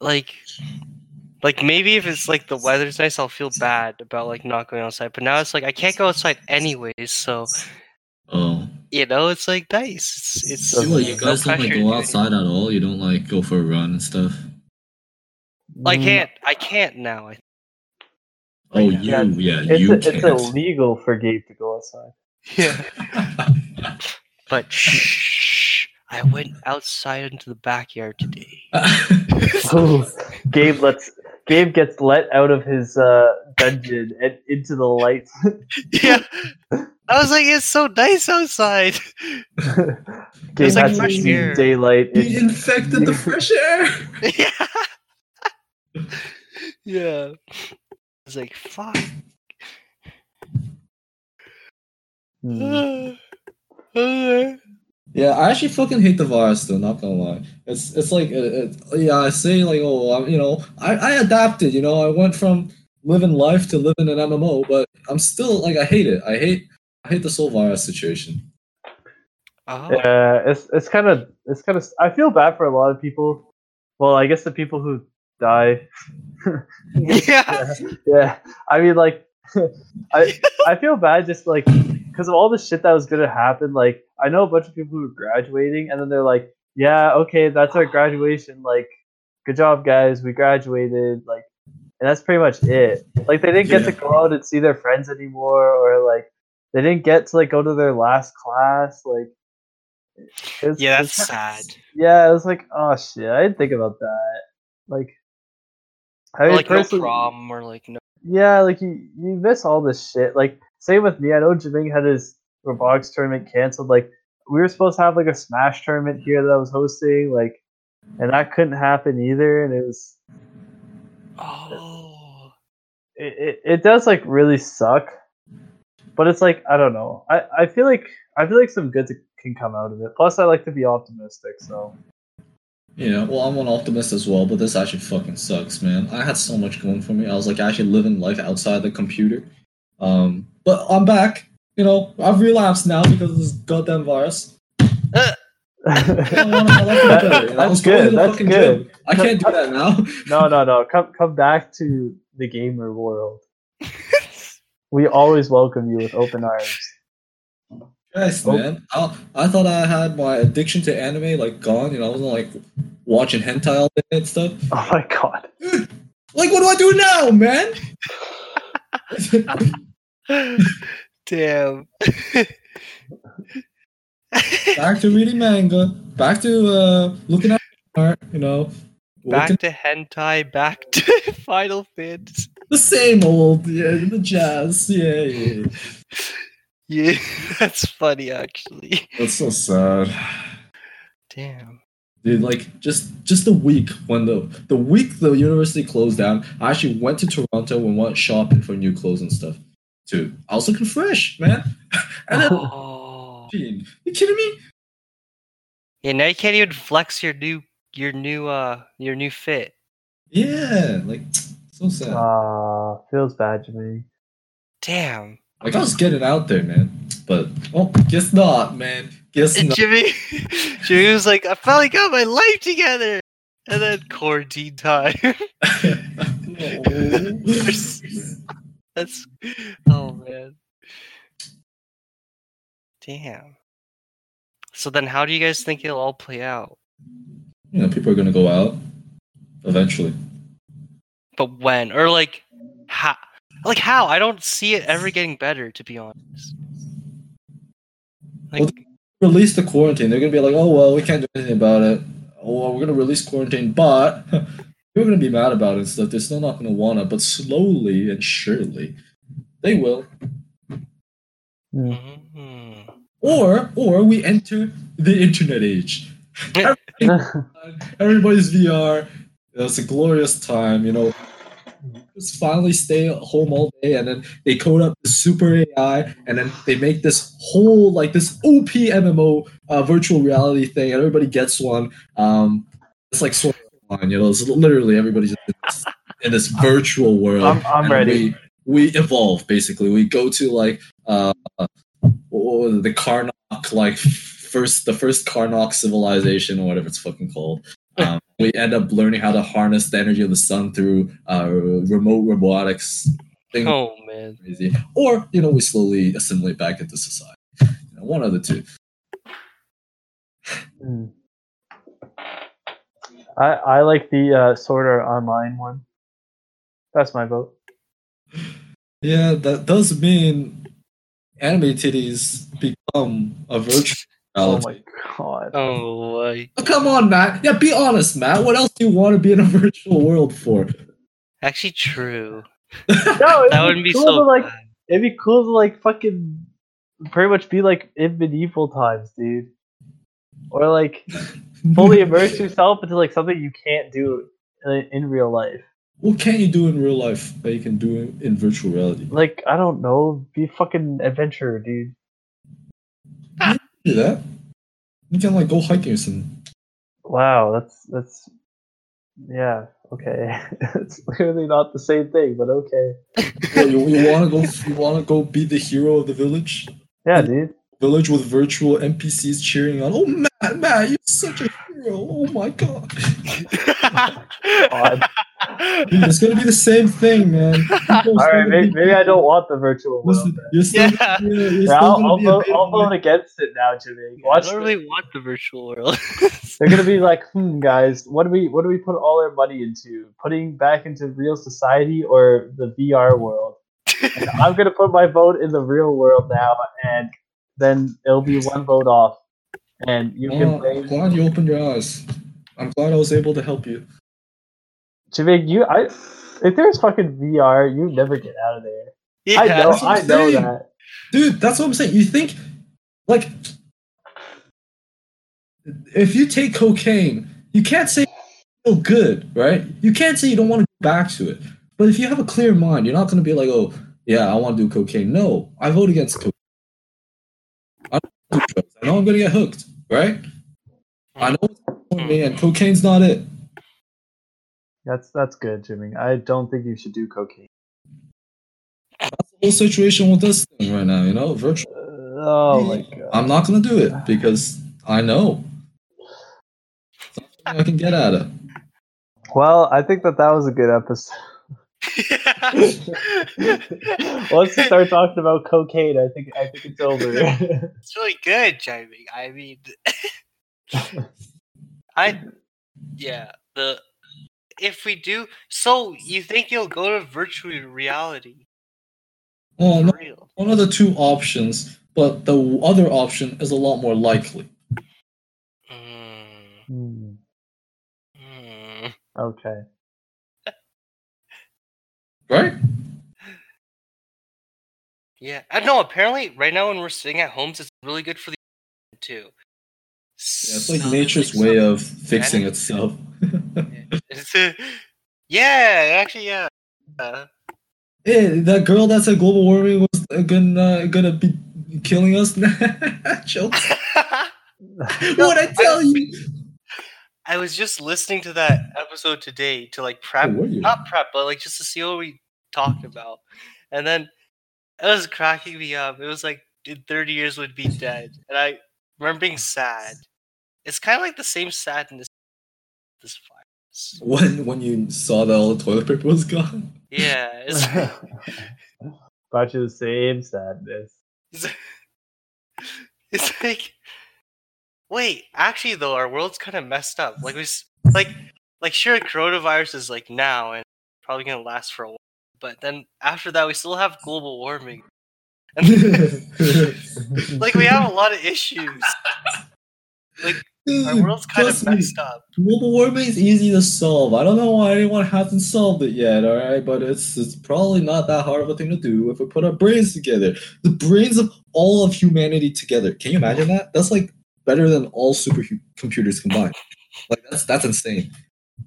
like, like maybe if it's like the weather's nice, I'll feel bad about like not going outside. But now it's like I can't go outside anyways, so Oh, you know it's like nice. It's it's So so what, you no guys don't like go outside at all? You don't like go for a run and stuff? I Mm, can't. I can't now. I Oh, Right you, now. yeah, It's you it's can't. illegal for Gabe to go outside. yeah. *laughs* But *laughs* shh, I went outside into the backyard today. Ooh, *laughs* Gabe lets Gabe gets let out of his uh, dungeon and into the light. yeah. I was like, it's so nice outside. Gabe It's like has fresh air. daylight. you It's- infected the fresh air. yeah. yeah. I was like, fuck. Hmm. *sighs* Yeah, I actually fucking hate the virus though. Not gonna lie, it's it's like uh, it, yeah, I say like oh, I'm, you know, I I adapted. You know, I went from living life to living an MMO, but I'm still like I hate it. I hate I hate this whole virus situation. Oh. Yeah, it's it's kind of it's kind of. I feel bad for a lot of people. Well, I guess the people who die. *laughs* Yeah. yeah, I mean, like, *laughs* I I feel bad just like because of all the shit that was gonna happen. Like, I know a bunch of people who are graduating, and then they're like, "Yeah, okay, that's our graduation. Like, good job, guys, we graduated." Like, and that's pretty much it. Like, they didn't get to go out and see their friends anymore, or like, they didn't get to like go to their last class. Like, it's, Yeah, that's it's- sad. Yeah, it was like, oh shit, I didn't think about that. Like, I Or, mean, like no prom or like no. yeah, like you you miss all this shit. Like same with me. I know Jaming had his robotics tournament canceled. Like we were supposed to have like a Smash tournament here that I was hosting. Like, and that couldn't happen either. And it was Oh. it, it, it does like really suck. But it's like I don't know. I I feel like I feel like some good to, can come out of it. Plus, I like to be optimistic. So Yeah, well, I'm an optimist as well, but this actually fucking sucks, man. I had so much going for me. I was like actually living life outside the computer. Um, but I'm back. You know, I've relapsed now because of this goddamn virus. I don't wanna- I like it That- better, you know? I was that's good. That's good. gym. I can't do that now. *laughs* no, no, no. Come come back to the gamer world. *laughs* We always welcome you with open arms. Yes, Oh. man. I, I thought I had my addiction to anime like gone. You know, I wasn't like watching hentai all day and stuff. *laughs* Oh my god. Like, what do I do now, man? Damn. back to reading manga, back to uh, looking at art, you know. back looking- to hentai, back to *laughs* Final Fantasy. the same old, yeah, the jazz, yeah, yeah. Yeah, *laughs* that's funny actually. That's so sad. Damn. Dude, like just just the week when the the week the university closed down, I actually went to Toronto and went shopping for new clothes and stuff. Dude, I was looking fresh, man. *laughs* and then, Oh. *laughs* you kidding me? Yeah, now you can't even flex your new your new uh your new fit. Yeah, like *tsk* so sad. Ah, feels bad to me. Damn. Like I was getting out there, man. But oh, guess not, man. Guess And not. Jimmy *laughs* Jimmy was like, I finally got my life together. And then quarantine time. *laughs* That's oh man. Damn. So then how do you guys think it'll all play out? you know, people are gonna go out eventually. But when? Or like how like how? I don't see it ever getting better to be honest. Like Well, Release the quarantine. They're gonna be like, oh well, we can't do anything about it. Oh, well, we're gonna release quarantine, but *laughs* you're gonna be mad about it and stuff. They're still not gonna wanna, but slowly and surely, they will. mhm. Or, or we enter the internet age. *laughs* Everybody's VR. It's a glorious time, you know. Just finally stay at home all day, and then they code up the super AI, and then they make this whole like this OP MMO uh, virtual reality thing, and everybody gets one. Um, it's like sort of you know. It's literally everybody's in this, in this virtual world. I'm, I'm ready. We, we evolve basically. We go to like uh, the Kardashev, like *laughs* first the first Kardashev civilization or whatever it's fucking called. We end up learning how to harness the energy of the sun through uh, remote robotics. Thing Oh man. crazy, or you know, we slowly assimilate back into society. You know, one of the two. Mm. I I like the uh, Sword Art Online one. That's my vote. Yeah, that does mean anime titties become a virtual Oh reality. my god. Oh like Oh, come on, Matt. Yeah, be honest, Matt. What else do you want to be in a *laughs* virtual world for? actually true. *laughs* No, it'd That wouldn't be cool so to, like bad. it'd be cool to like fucking pretty much be like in medieval times, dude. Or like *laughs* fully immerse yourself into like something you can't do in, in real life. What can you do in real life that you can do in virtual reality? Like I don't know, be a fucking adventurer, dude. Do that. You can like go hiking or something. Wow, that's that's yeah, okay. *laughs* it's clearly not the same thing, but okay. Well, you, you want to go? You want to go be the hero of the village? Yeah, dude. Village with virtual NPCs cheering on. Oh, Matt, Matt, you're such a hero. Oh my god. *laughs* God. Dude, it's gonna be the same thing, man. All right, maybe, maybe I don't want the virtual world. Listen, then. you're still, Yeah. you're, you're Yeah, still I'll, gonna I'll, be vote, I'll vote against it now, Jimmy. I Watch don't really want the virtual world. *laughs* They're gonna be like, hmm, guys, what do we what do we put all our money into? Putting back into real society or the VR world? And I'm gonna put my vote in the real world now, and then it'll be one vote off, and you can Oh, I'm blame glad you opened your eyes. I'm glad I was able to help you. Jimmy. You, I, if there's fucking VR, you never get out of there. yeah. I know, I know saying. that. Dude, that's what I'm saying. You think, like, if you take cocaine, you can't say you feel good, right? You can't say you don't want to go back to it. But if you have a clear mind, you're not going to be like, oh, yeah, I want to do cocaine. No, I vote against cocaine. I, don't do drugs. I know I'm going to get hooked, right? I know it's for hmm. me, and cocaine's not it. That's that's good, Jimmy. I don't think you should do cocaine. That's the whole situation with this thing right now, you know? Virtual. Uh, oh my god. *laughs* I'm not going to do it because I know. I can get at it. Well, I think that that was a good episode. *laughs* Once you start talking about cocaine, I think I think it's over. *laughs* it's really good, Jamie. I mean, I yeah the if we do so, you think you'll go to virtual reality Well, for no, real? one of the two options, but the other option is a lot more likely. Mm, Hmm. mm. Okay. Right? Yeah. I know. Apparently, right now when we're sitting at homes, it's really good for the too. Yeah, it's like So, nature's like, way some- of fixing itself. *laughs* Yeah, actually, yeah. Uh, hey, that girl that said global warming was uh, gonna gonna be killing us. *laughs* Jokes. *laughs* what I tell you? I was just listening to that episode today to like prep, Oh, not prep, but like just to see what we talked about, and then it was cracking me up. It was like in 30 years would be dead, and I remember being sad. It's kind of like the same sadness. This virus. When when you saw that all the toilet paper was gone. Yeah, it's, *laughs* About you the same sadness. it's, *laughs* it's like, wait, actually though, our world's kind of messed up. Like we, s- like, like sure, coronavirus is like now and probably gonna last for a while, but then after that, we still have global warming. *laughs* Like we have a lot of issues. Like our world's kind of Trust me, messed up. Global warming is easy to solve. I don't know why anyone hasn't solved it yet, alright? But it's it's probably not that hard of a thing to do if we put our brains together. The brains of all of humanity together. Can you imagine that? That's like better than all supercomputers combined. Like that's that's insane.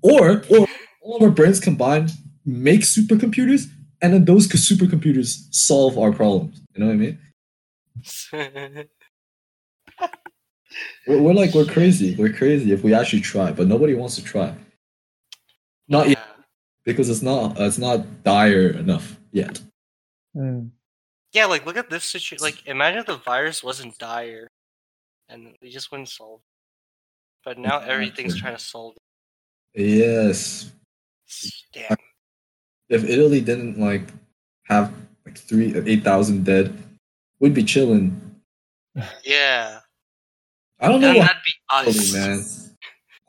Or or all of our brains combined make supercomputers, and then those supercomputers solve our problems. You know what I mean? *laughs* We're, we're like we're crazy. We're crazy if we actually try, but nobody wants to try. Not yet because it's not it's not dire enough yet. Hmm. yeah, like look at this situation. Like imagine if the virus wasn't dire, and we just wouldn't solve. it. But now everything's trying to solve Yes. it. Damn. If Italy didn't like have like three eight thousand dead, we'd be chilling. Yeah. I don't know And what that'd be happened, us. man.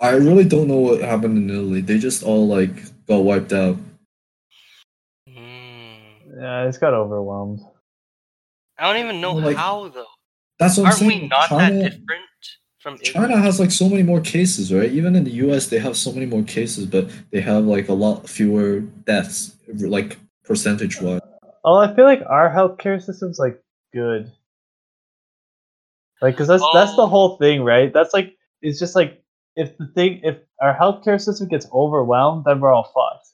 I really don't know what happened in Italy. They just all like got wiped out. Mm. Yeah, it's got overwhelmed. I don't even know like, how though. That's what I'm Aren't saying. we not China, that different from Italy? China has like so many more cases, right? Even in the US, they have so many more cases, but they have like a lot fewer deaths, like percentage wise. Oh, I feel like our healthcare system's like good. Like, cause that's that's the Oh. whole thing, right? That's like it's just like if the thing if our healthcare system gets overwhelmed, then we're all fucked.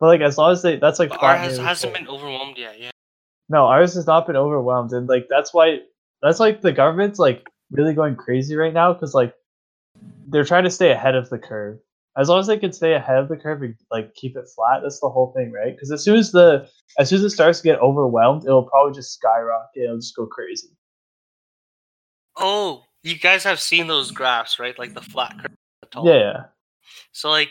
But like as long as they that's like ours has, hasn't been overwhelmed yet. Yeah. No, ours has not been overwhelmed, and like that's why that's like the government's like really going crazy right now because like they're trying to stay ahead of the curve. As long as they can stay ahead of the curve and like keep it flat, that's the whole thing, right? Because as soon as the as soon as it starts to get overwhelmed, it'll probably just skyrocket. It'll just go crazy. Oh, you guys have seen those graphs, right? Like the flat curve. the tall. Yeah, So like,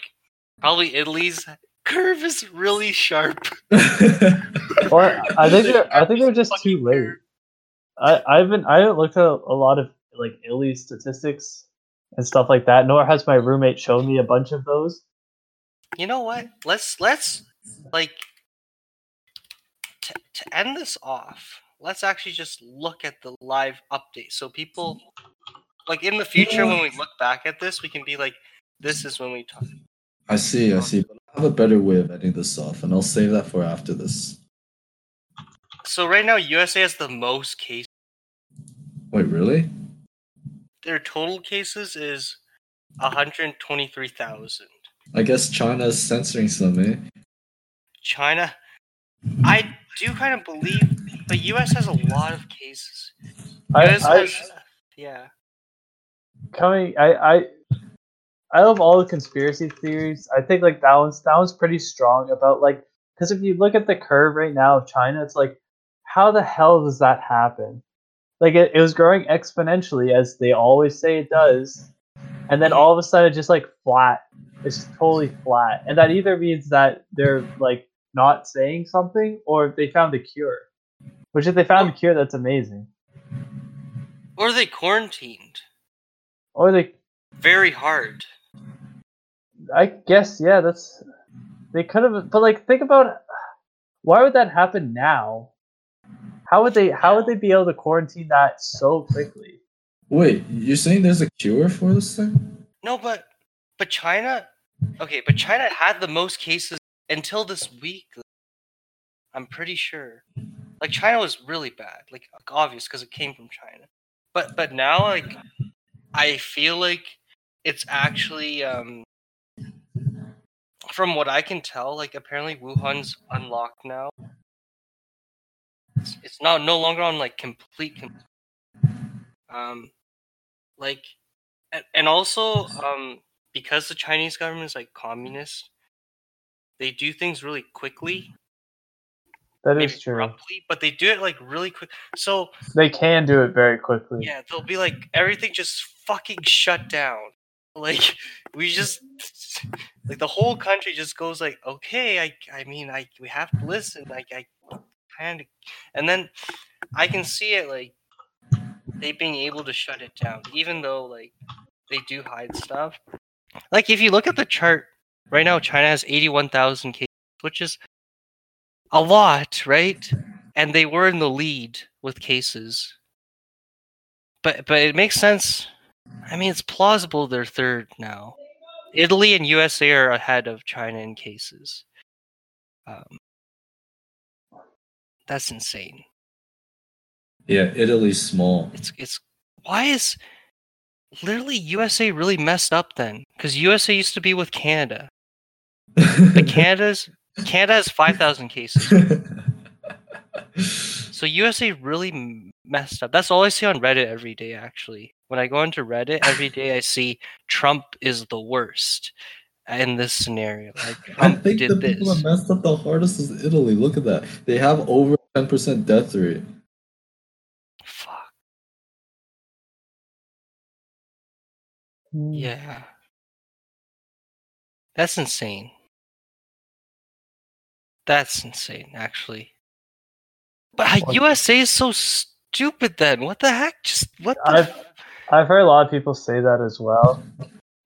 probably Italy's curve is really sharp. *laughs* or I think they're I think they're just too late. I I haven't I haven't looked at a lot of like Italy's statistics and stuff like that. Nor has my roommate shown me a bunch of those. You know what? Let's let's like to to end this off. Let's actually just look at the live update, so people like in the future when we look back at this, we can be like, "This is when we talk." I see, I see. But I have a better way of ending this off, and I'll save that for after this. So right now, USA has the most cases. Wait, really? Their total cases is one hundred twenty-three thousand. I guess China's censoring some, eh? China, I do kind of believe, but US has a lot of cases. I, US I, has, yeah. coming I, I I love all the conspiracy theories. I think like that one's that one's pretty strong about like because if you look at the curve right now of China, it's like how the hell does that happen? Like it, it was growing exponentially as they always say it does, and then mm-hmm. all of a sudden it's just like flat. It's totally flat, and that either means that they're like not saying something or they found a cure. Which if they found a cure, that's amazing. Or they quarantined Or they very hard. I guess yeah, that's they could have. But like, think about why would that happen now? How would they? How would they be able to quarantine that so quickly? Wait, you're saying there's a cure for this thing? No, but but China, okay, but China had the most cases until this week. I'm pretty sure. Like China was really bad, like obvious because it came from China. But but now like I feel like it's actually um from what I can tell, like apparently Wuhan's unlocked now. It's, it's not no longer on like complete. com- Um, like, and, and also um because the Chinese government is like communist, they do things really quickly, That is true. abruptly, but they do it like really quick. So They can do it very quickly. yeah, they'll be like everything just fucking shut down. *laughs* Like we just like the whole country just goes like, okay, I I mean I we have to listen. Like I kind of, and then I can see it like they being able to shut it down, even though like they do hide stuff. Like if you look at the chart right now, China has eighty-one thousand cases, which is a lot, right? And they were in the lead with cases but but it makes sense. I mean, it's plausible they're third now. Italy and USA are ahead of China in cases. Um, that's insane. Yeah, Italy's small. It's it's why is literally USA really messed up then? Because USA used to be with Canada, *laughs* but Canada's Canada has five thousand cases. So USA really messed up. That's all I see on Reddit every day. Actually, when I go into Reddit every day, I see Trump is the worst in this scenario. Like I think did the this. people that messed up the hardest is Italy. Look at that. They have over 10% death rate. Fuck Hmm. yeah, that's insane. That's insane, actually. But What- USA is so stupid. Then what the heck? Just what the I've I've heard a lot of people say that as well.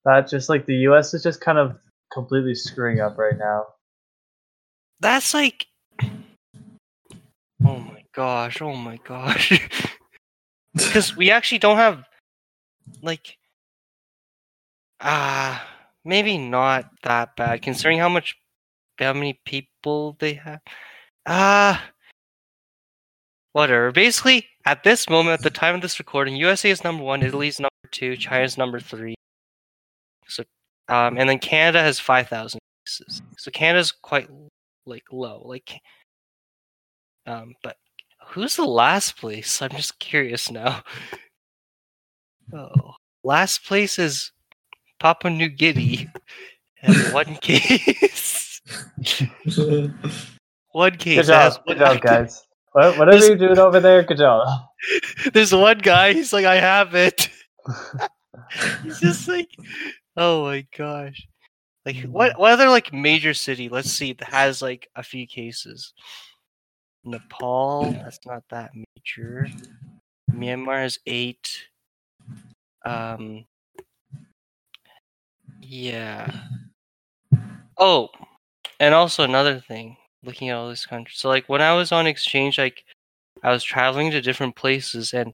That just like the U.S. is just kind of completely screwing up right now. That's like Oh my gosh, oh my gosh. *laughs* Because we actually don't have like ah maybe not that bad considering how much how many people they have. Ah whatever. Basically, at this moment, at the time of this recording, USA is number one, Italy's number two, China's number three. So um and then Canada has five thousand cases. So Canada's quite like low. Like um but who's the last place? I'm just curious now. *laughs* Oh. Last place is Papua New Guinea. *laughs* And one *laughs* case. One case. Good job, good job, guys. What, whatever This- you're doing over there, good job. *laughs* There's one guy, he's like, I have it. *laughs* He's just like oh my gosh. Like what what other like major city, let's see, that has like a few cases? Nepal, that's not that major. Myanmar is eight. Um Yeah. Oh, and also another thing, looking at all these countries. So like when I was on exchange, like I was traveling to different places and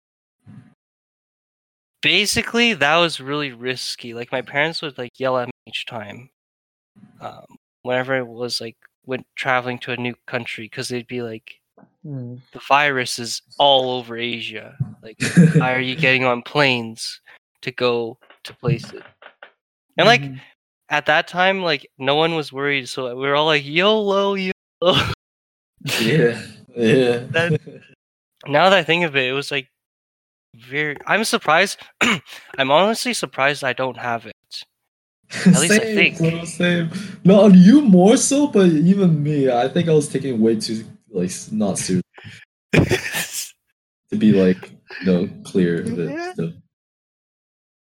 basically that was really risky. Like my parents would like yell at me each time. Um whenever I was like went traveling to a new country because they'd be like Hmm. the virus is all over Asia. Like why are you *laughs* getting on planes to go to places? And like Mhm. At that time, like no one was worried, so we were all like YOLO, YOLO. yeah. Yeah. *laughs* That- now that I think of it, it was like very. I'm surprised. *clears throat* I'm honestly surprised I don't have it. *laughs* At least I think. bro, same. No, on you more so, but even me, I think I was taking way too like not serious *laughs* to be like you know clear. Yeah.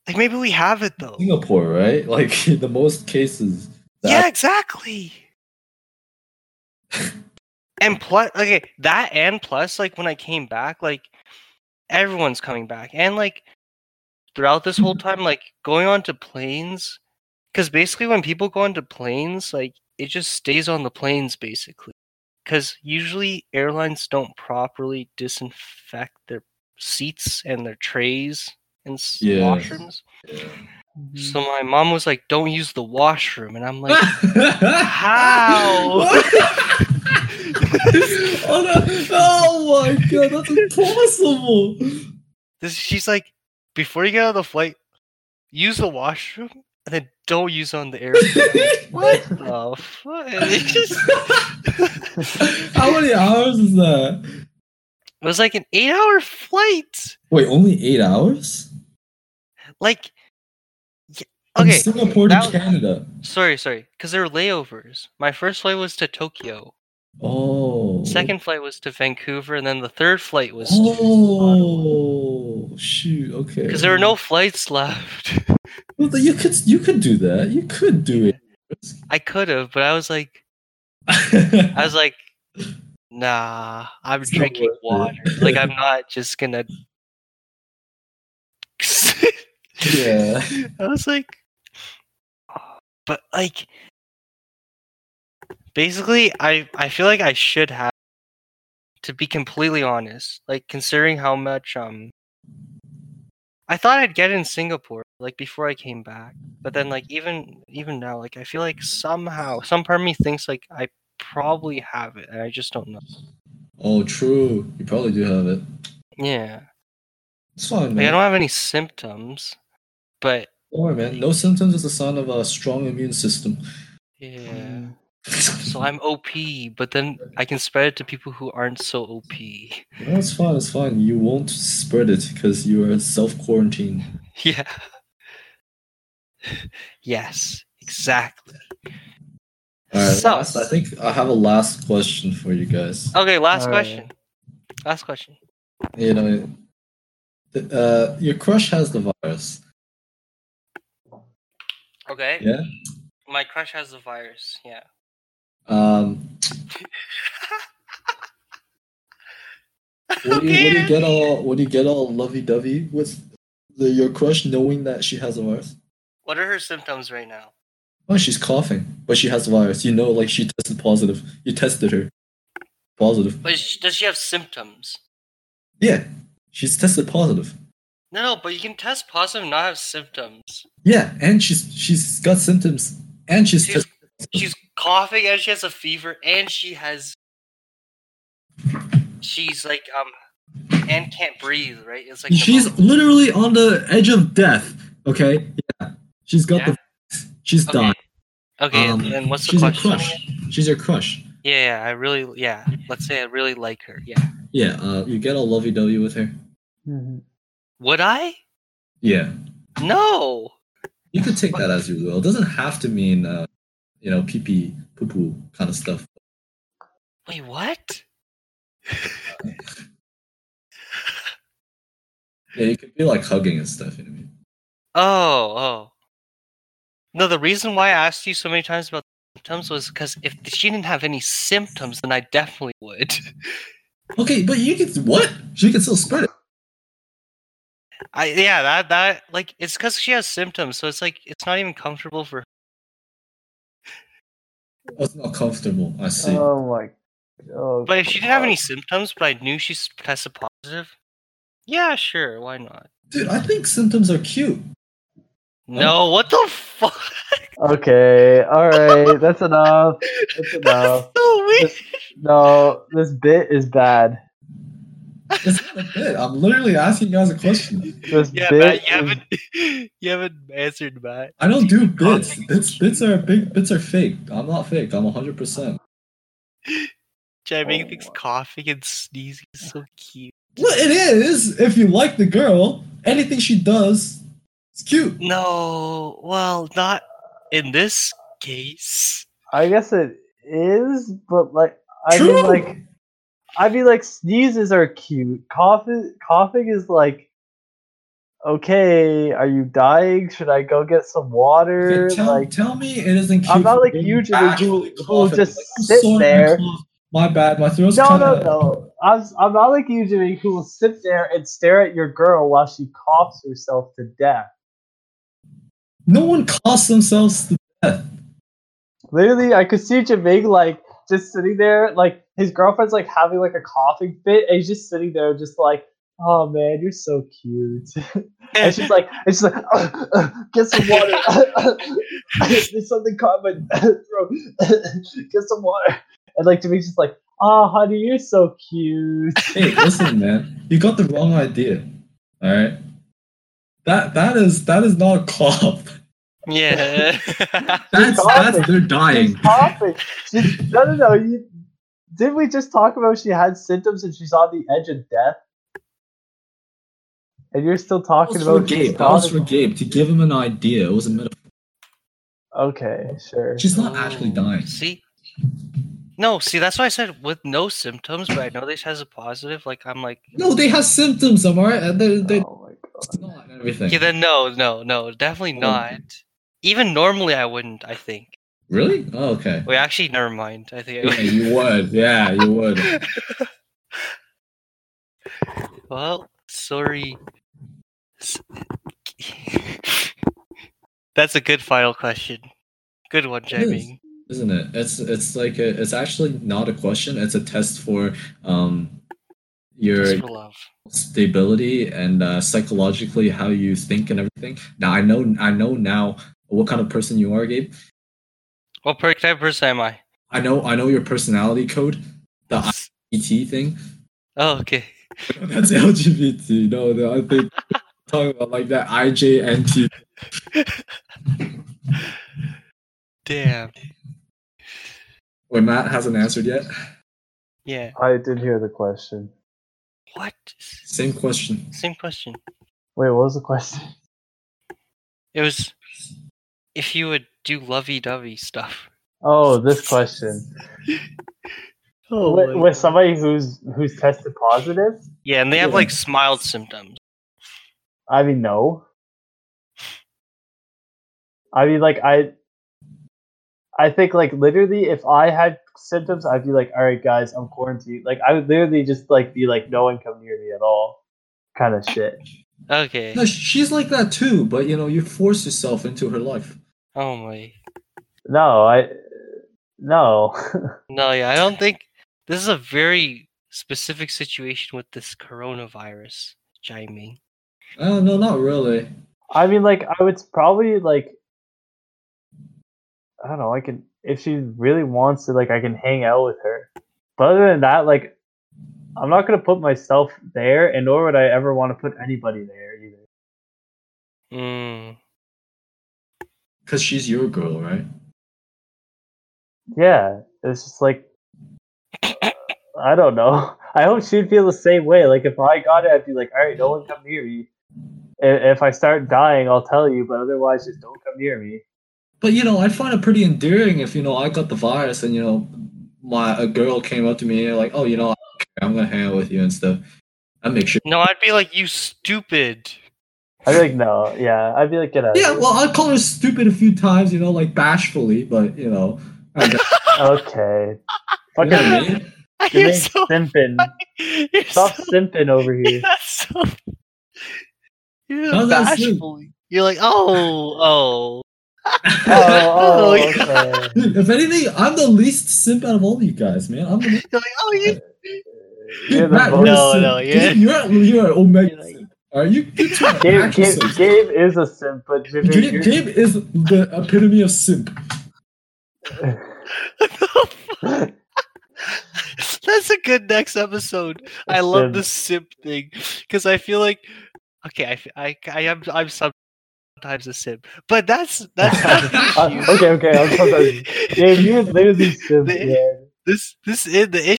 Like maybe we have it though. Singapore, right? *laughs* Like the most cases. that- Yeah, exactly. *laughs* and plus, okay, that and plus, like when I came back, like everyone's coming back, and like throughout this whole mm-hmm. time, like going onto planes, because basically when people go onto planes, like it just stays on the planes basically. because usually airlines don't properly disinfect their seats and their trays and Yeah. washrooms. So my mom was like, "Don't use the washroom," and I'm like, *laughs* How? *laughs* oh, no. oh my god, that's impossible. this, "She's like, before you get on the flight, use the washroom, and then don't use it on the airplane." *laughs* what the fuck? Just- How many hours is that? it was like an eight-hour flight. Wait, only eight hours? Like, From okay. Singapore to was- Canada. Sorry, sorry, because there were layovers. My first flight was to Tokyo. Oh. Second flight was to Vancouver, and then the third flight was to Oh shoot! Okay. because there were no flights *laughs* left. Well, you could you could do that. You could do it. I could have, but I was like, I was *laughs* like, nah, I'm It's drinking water. like I'm not just gonna. *laughs* yeah. *laughs* I was like, but like, basically, I I feel like I should have. To be completely honest, like considering how much um, I thought I'd get in Singapore like before I came back, but then like even even now, like I feel like somehow some part of me thinks like I probably have it, and I just don't know. Oh, true. You probably do have it. Yeah, It's fine, like I don't have any symptoms, but Don't worry, man. No symptoms is a sign of a strong immune system. yeah. *laughs* So I'm OP, but then I can spread it to people who aren't so OP. No, it's fine. It's fine. You won't spread it because you are self quarantine. *laughs* Yeah. *laughs* yes, exactly. All right. So- last, I think I have a last question for you guys. Okay, last All right. question. Last question. You know, uh, your crush has the virus. Okay. Yeah. My crush has the virus. Yeah. Um, *laughs* what do you, what do you get all? What do you get all lovey dovey with the, your crush knowing that she has a virus? What are her symptoms right now? Oh, she's coughing, but she has the virus. You know, like she tested positive. You tested her positive. But does she have symptoms? Yeah, she's tested positive. No, no, but you can test positive and not have symptoms. Yeah, and she's she's got symptoms, and she's She's, tested. she's coughing and she has a fever and she has. She's like, um, and can't breathe, right? It's like. She's pneumonia. literally on the edge of death. Okay, yeah, she's got the. She's Okay. dying. Okay, Um, and what's the she's question? your crush. She's your crush. Yeah, yeah, I really, yeah. Let's say I really like her. Yeah. Yeah, uh, you get all lovey dovey with her. Mhm. Would I? Yeah, No. you could take that as you will. It doesn't have to mean, uh, you know, pee pee, poo poo kind of stuff. Wait, what? *laughs* Yeah, you could be like hugging and stuff. You know what I mean? Oh, oh. No, the reason why I asked you so many times about symptoms was because if she didn't have any symptoms, then I definitely would. Okay, but you can what? She can still spread it. I yeah, that that like it's because she has symptoms, so it's like it's not even comfortable for. her. It's not comfortable. I see. Oh my. Oh, But if she didn't have any symptoms, but I knew she s- tested positive, yeah, sure, why not? Dude, I think symptoms are cute. No, what the fuck? Okay, all right, that's *laughs* enough. That's enough. so weird. No, this bit is bad. *laughs* It's not a bit. I'm literally asking you guys a question. This Yeah, bit Matt, you haven't *laughs* you haven't answered, Matt. I don't do bits. Bits bits are big bits are fake. I'm not fake. I'm 100 percent *laughs* Jay making Oh things coughing and sneezing is so cute. Well it is. If you like the girl, anything she does, it's cute. No, well, not in this case. I guess it is, but like I True. mean, like I mean, like sneezes are cute. Coughing, coughing is like, okay, are you dying? Should I go get some water? Okay, tell, like, tell me it isn't cute. I'm not like Jimmy, who- who just Like, sit I there. My bad. My throat's no, no, kinda- no. I'm, I'm not like you, Jimmy, who will sit there and stare at your girl while she coughs herself to death. No one coughs themselves to death. Literally, I could see Jermaine like just sitting there, like his girlfriend's like having like a coughing fit, and he's just sitting there, just like, "Oh man, you're so cute." *laughs* and she's like, and she's like, uh, *laughs* uh, "Get some water. *laughs* There's something caught in my throat. Get some water." And like Jimmy's just like, "Oh, honey, you're so cute." Hey, listen, man, you got the wrong idea. All right, that that is that is not a cough. Yeah. That's coughing. that's they're dying. She's coughing. She, no, no, no. You, did we just talk about she had symptoms and she's on the edge of death? And you're still That talking was about she's Gabe. That was for coughing? Gabe to give him an idea. It was a metaphor. Okay, sure. She's not actually oh, dying. See? No, see, that's why I said with no symptoms, but I know this has a positive. Like, I'm like, No, they have symptoms. Am I right? And They they Oh my god. it's not everything. okay, then no, no, no, definitely Oh. not. Even normally, I wouldn't. I think. Really? Oh, okay. Wait, actually, never mind. I think. Yeah, *laughs* you would. Yeah, you would. *laughs* well, sorry. *laughs* That's a good final question. Good one, is. Jamie. Isn't it? It's it's like a, it's actually not a question. It's a test for um your for love. stability and uh, psychologically how you think and everything. Now I know I know now what kind of person you are, Gabe. What per- type of person am I? I know I know your personality code, the IT thing. Oh, okay. *laughs* That's LGBT. No, no, I think talking about like that IJNT. *laughs* Damn. Wait, Matt hasn't answered yet. Yeah. I did hear the question. What? Same question. Same question. Wait, what was the question? It was if you would do lovey-dovey stuff. Oh, this question. *laughs* Oh, with, with somebody who's who's tested positive? yeah, and they have Yeah. like mild symptoms. I mean, no. I mean, like I, I think like literally, if I had symptoms, I'd be like, "All right, guys, I'm quarantined." Like I would literally just like be like, "No one come near me at all," kind of shit. Okay. No, she's like that too, but you know, you force yourself into her life. Oh my. No, I, no. *laughs* No, yeah, I don't think this is a very specific situation with this coronavirus, Jamie. Oh no, not really. I mean, like I would probably like, I don't know. I can if she really wants to, like, I can hang out with her. But other than that, like, I'm not gonna put myself there, and nor would I ever want to put anybody there either. Mm. Because she's your girl, right? Yeah, it's just like I don't know. *laughs* I hope she'd feel the same way. Like if I got it, I'd be like, all right, no one come near me. If I start dying, I'll tell you, but otherwise, just don't come near me. But you know, I'd find it pretty endearing if you know I got the virus and you know my a girl came up to me and like, oh, you know, I don't care, I'm gonna hang out with you and stuff. I make sure. No, I'd be like, you stupid. I'd be like, no, yeah. I'd be like, get out. Yeah, of well, I'd call her stupid a few times, you know, like bashfully, but you know, I guess- *laughs* okay. you know what I Fucking mean? You're You're so, simping. you're Stop so, simping over here. *laughs* you're so, you're How's bashfully. You're like, oh, oh. Oh, oh, *laughs* oh okay. Dude, if anything, I'm the least simp out of all you guys, man. I'm the least. You're like, oh, you. You're the Matt, most- you're a No, simp. no, yeah. You're you're an omega. You're like- simp. All right, you you two Gabe, Gabe. Gabe is a simp, but Jimmy, Gabe, Gabe is the epitome of simp. *laughs* That's a good next episode. I love the simp thing because I feel like okay, I, f- I, I am I'm sometimes a simp, but that's that's *laughs* not Uh, okay, okay, I'm sorry. Gabe, you're literally simp, The- man. This this is the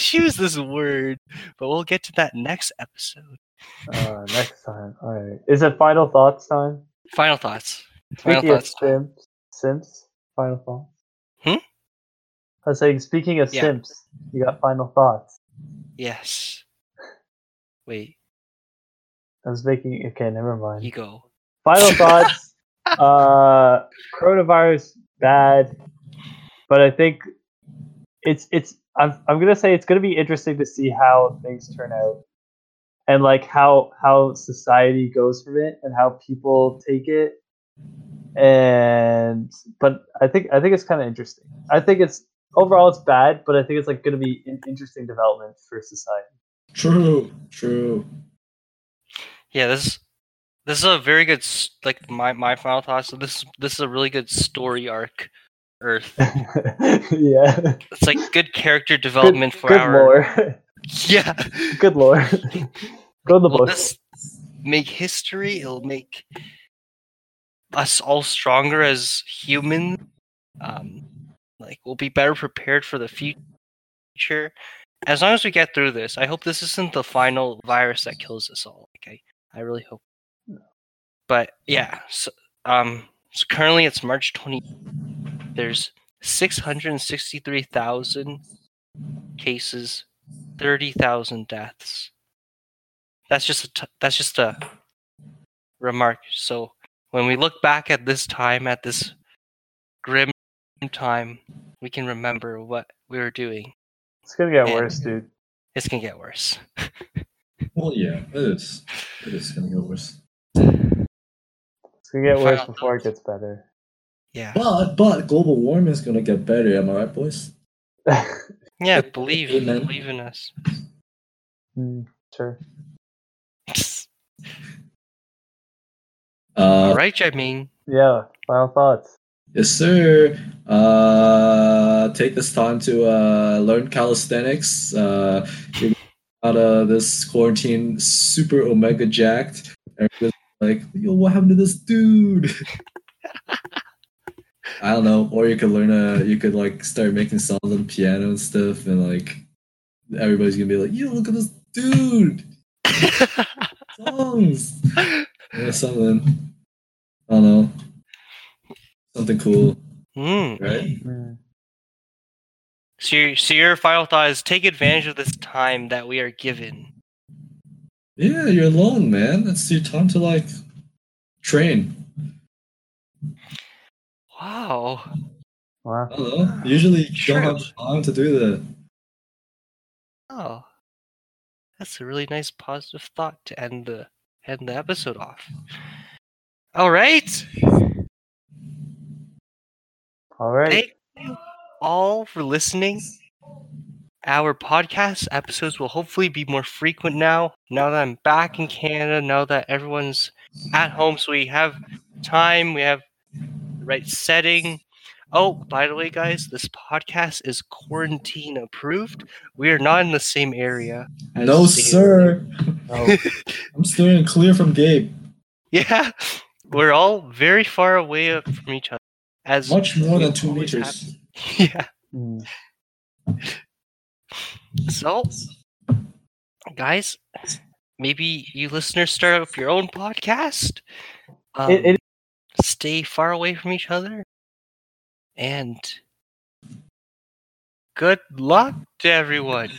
issue is this word, but we'll get to that next episode. Uh, next time. All right. Is it final thoughts time? Final thoughts. Final Speaking of thoughts. simps, simps, final thoughts. Hmm? I was saying, speaking of Yeah. simps, you got final thoughts. Yes. Wait, I was making. Okay, never mind. you go. Final *laughs* thoughts. uh, coronavirus bad, but I think it's it's. I'm I'm gonna say it's gonna be interesting to see how things turn out, and like how how society goes from it and how people take it. And but I think I think it's kind of interesting. I think it's overall it's bad, but I think it's like going to be an interesting development for society. True, true. Yeah, this this is a very good like my my final thoughts. So this this is a really good story arc. Earth. *laughs* yeah. It's like good character development good, for good our lore. *laughs* yeah. good lord. Go in the books. make history? It'll make us all stronger as humans. Um, like we'll be better prepared for the future. As long as we get through this, I hope this isn't the final virus that kills us all. Okay, I really hope. But yeah, so, um, so currently it's March twenty. There's six hundred and sixty-three thousand cases, thirty thousand deaths. That's just a t- that's just a remark. So when we look back at this time, at this grim time, we can remember what we were doing. It's gonna get Yeah. worse, dude. It's gonna get worse. *laughs* Well, yeah, it is. It is gonna get worse. It's gonna get worse before it gets better. Yeah, But but global warming is gonna get better. Am I right, boys? *laughs* yeah. Believe, Amen. believe in us. Hmm, sure. *laughs* Uh, All right, Jermaine. Yeah. Final thoughts. Yes, sir. Uh, take this time to uh, learn calisthenics. Uh, you're out of this quarantine super omega jacked. Everybody's like, yo, what happened to this dude? *laughs* I don't know. Or you could learn a, you could like start making songs on piano and stuff, and like everybody's gonna be like, yo, look at this dude. *laughs* Songs. Yeah, something. I don't know. Something cool, Hmm. right? So, your, so your final thought is take advantage of this time that we are given. Yeah, you're alone, man. That's your time to like train. Wow. Wow. I. Usually you True. don't have time to do that. Oh, that's a really nice positive thought to end the end the episode off. All right, All right. thank you all for listening. Our podcast episodes will hopefully be more frequent now. Now that I'm back in Canada, now that everyone's at home, so we have time, we have the right setting. Oh, by the way, guys, this podcast is quarantine approved. We are not in the same area. as No, stated. sir. Oh, *laughs* I'm steering clear from Gabe. Yeah, *laughs* we're all very far away from each other. As Much more than two meters. have. *laughs* Yeah. hmm. So, guys, maybe you listeners start up your own podcast. Um, It- it- stay far away from each other, and good luck to everyone.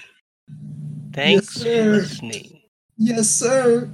Thanks for listening. Yes, sir.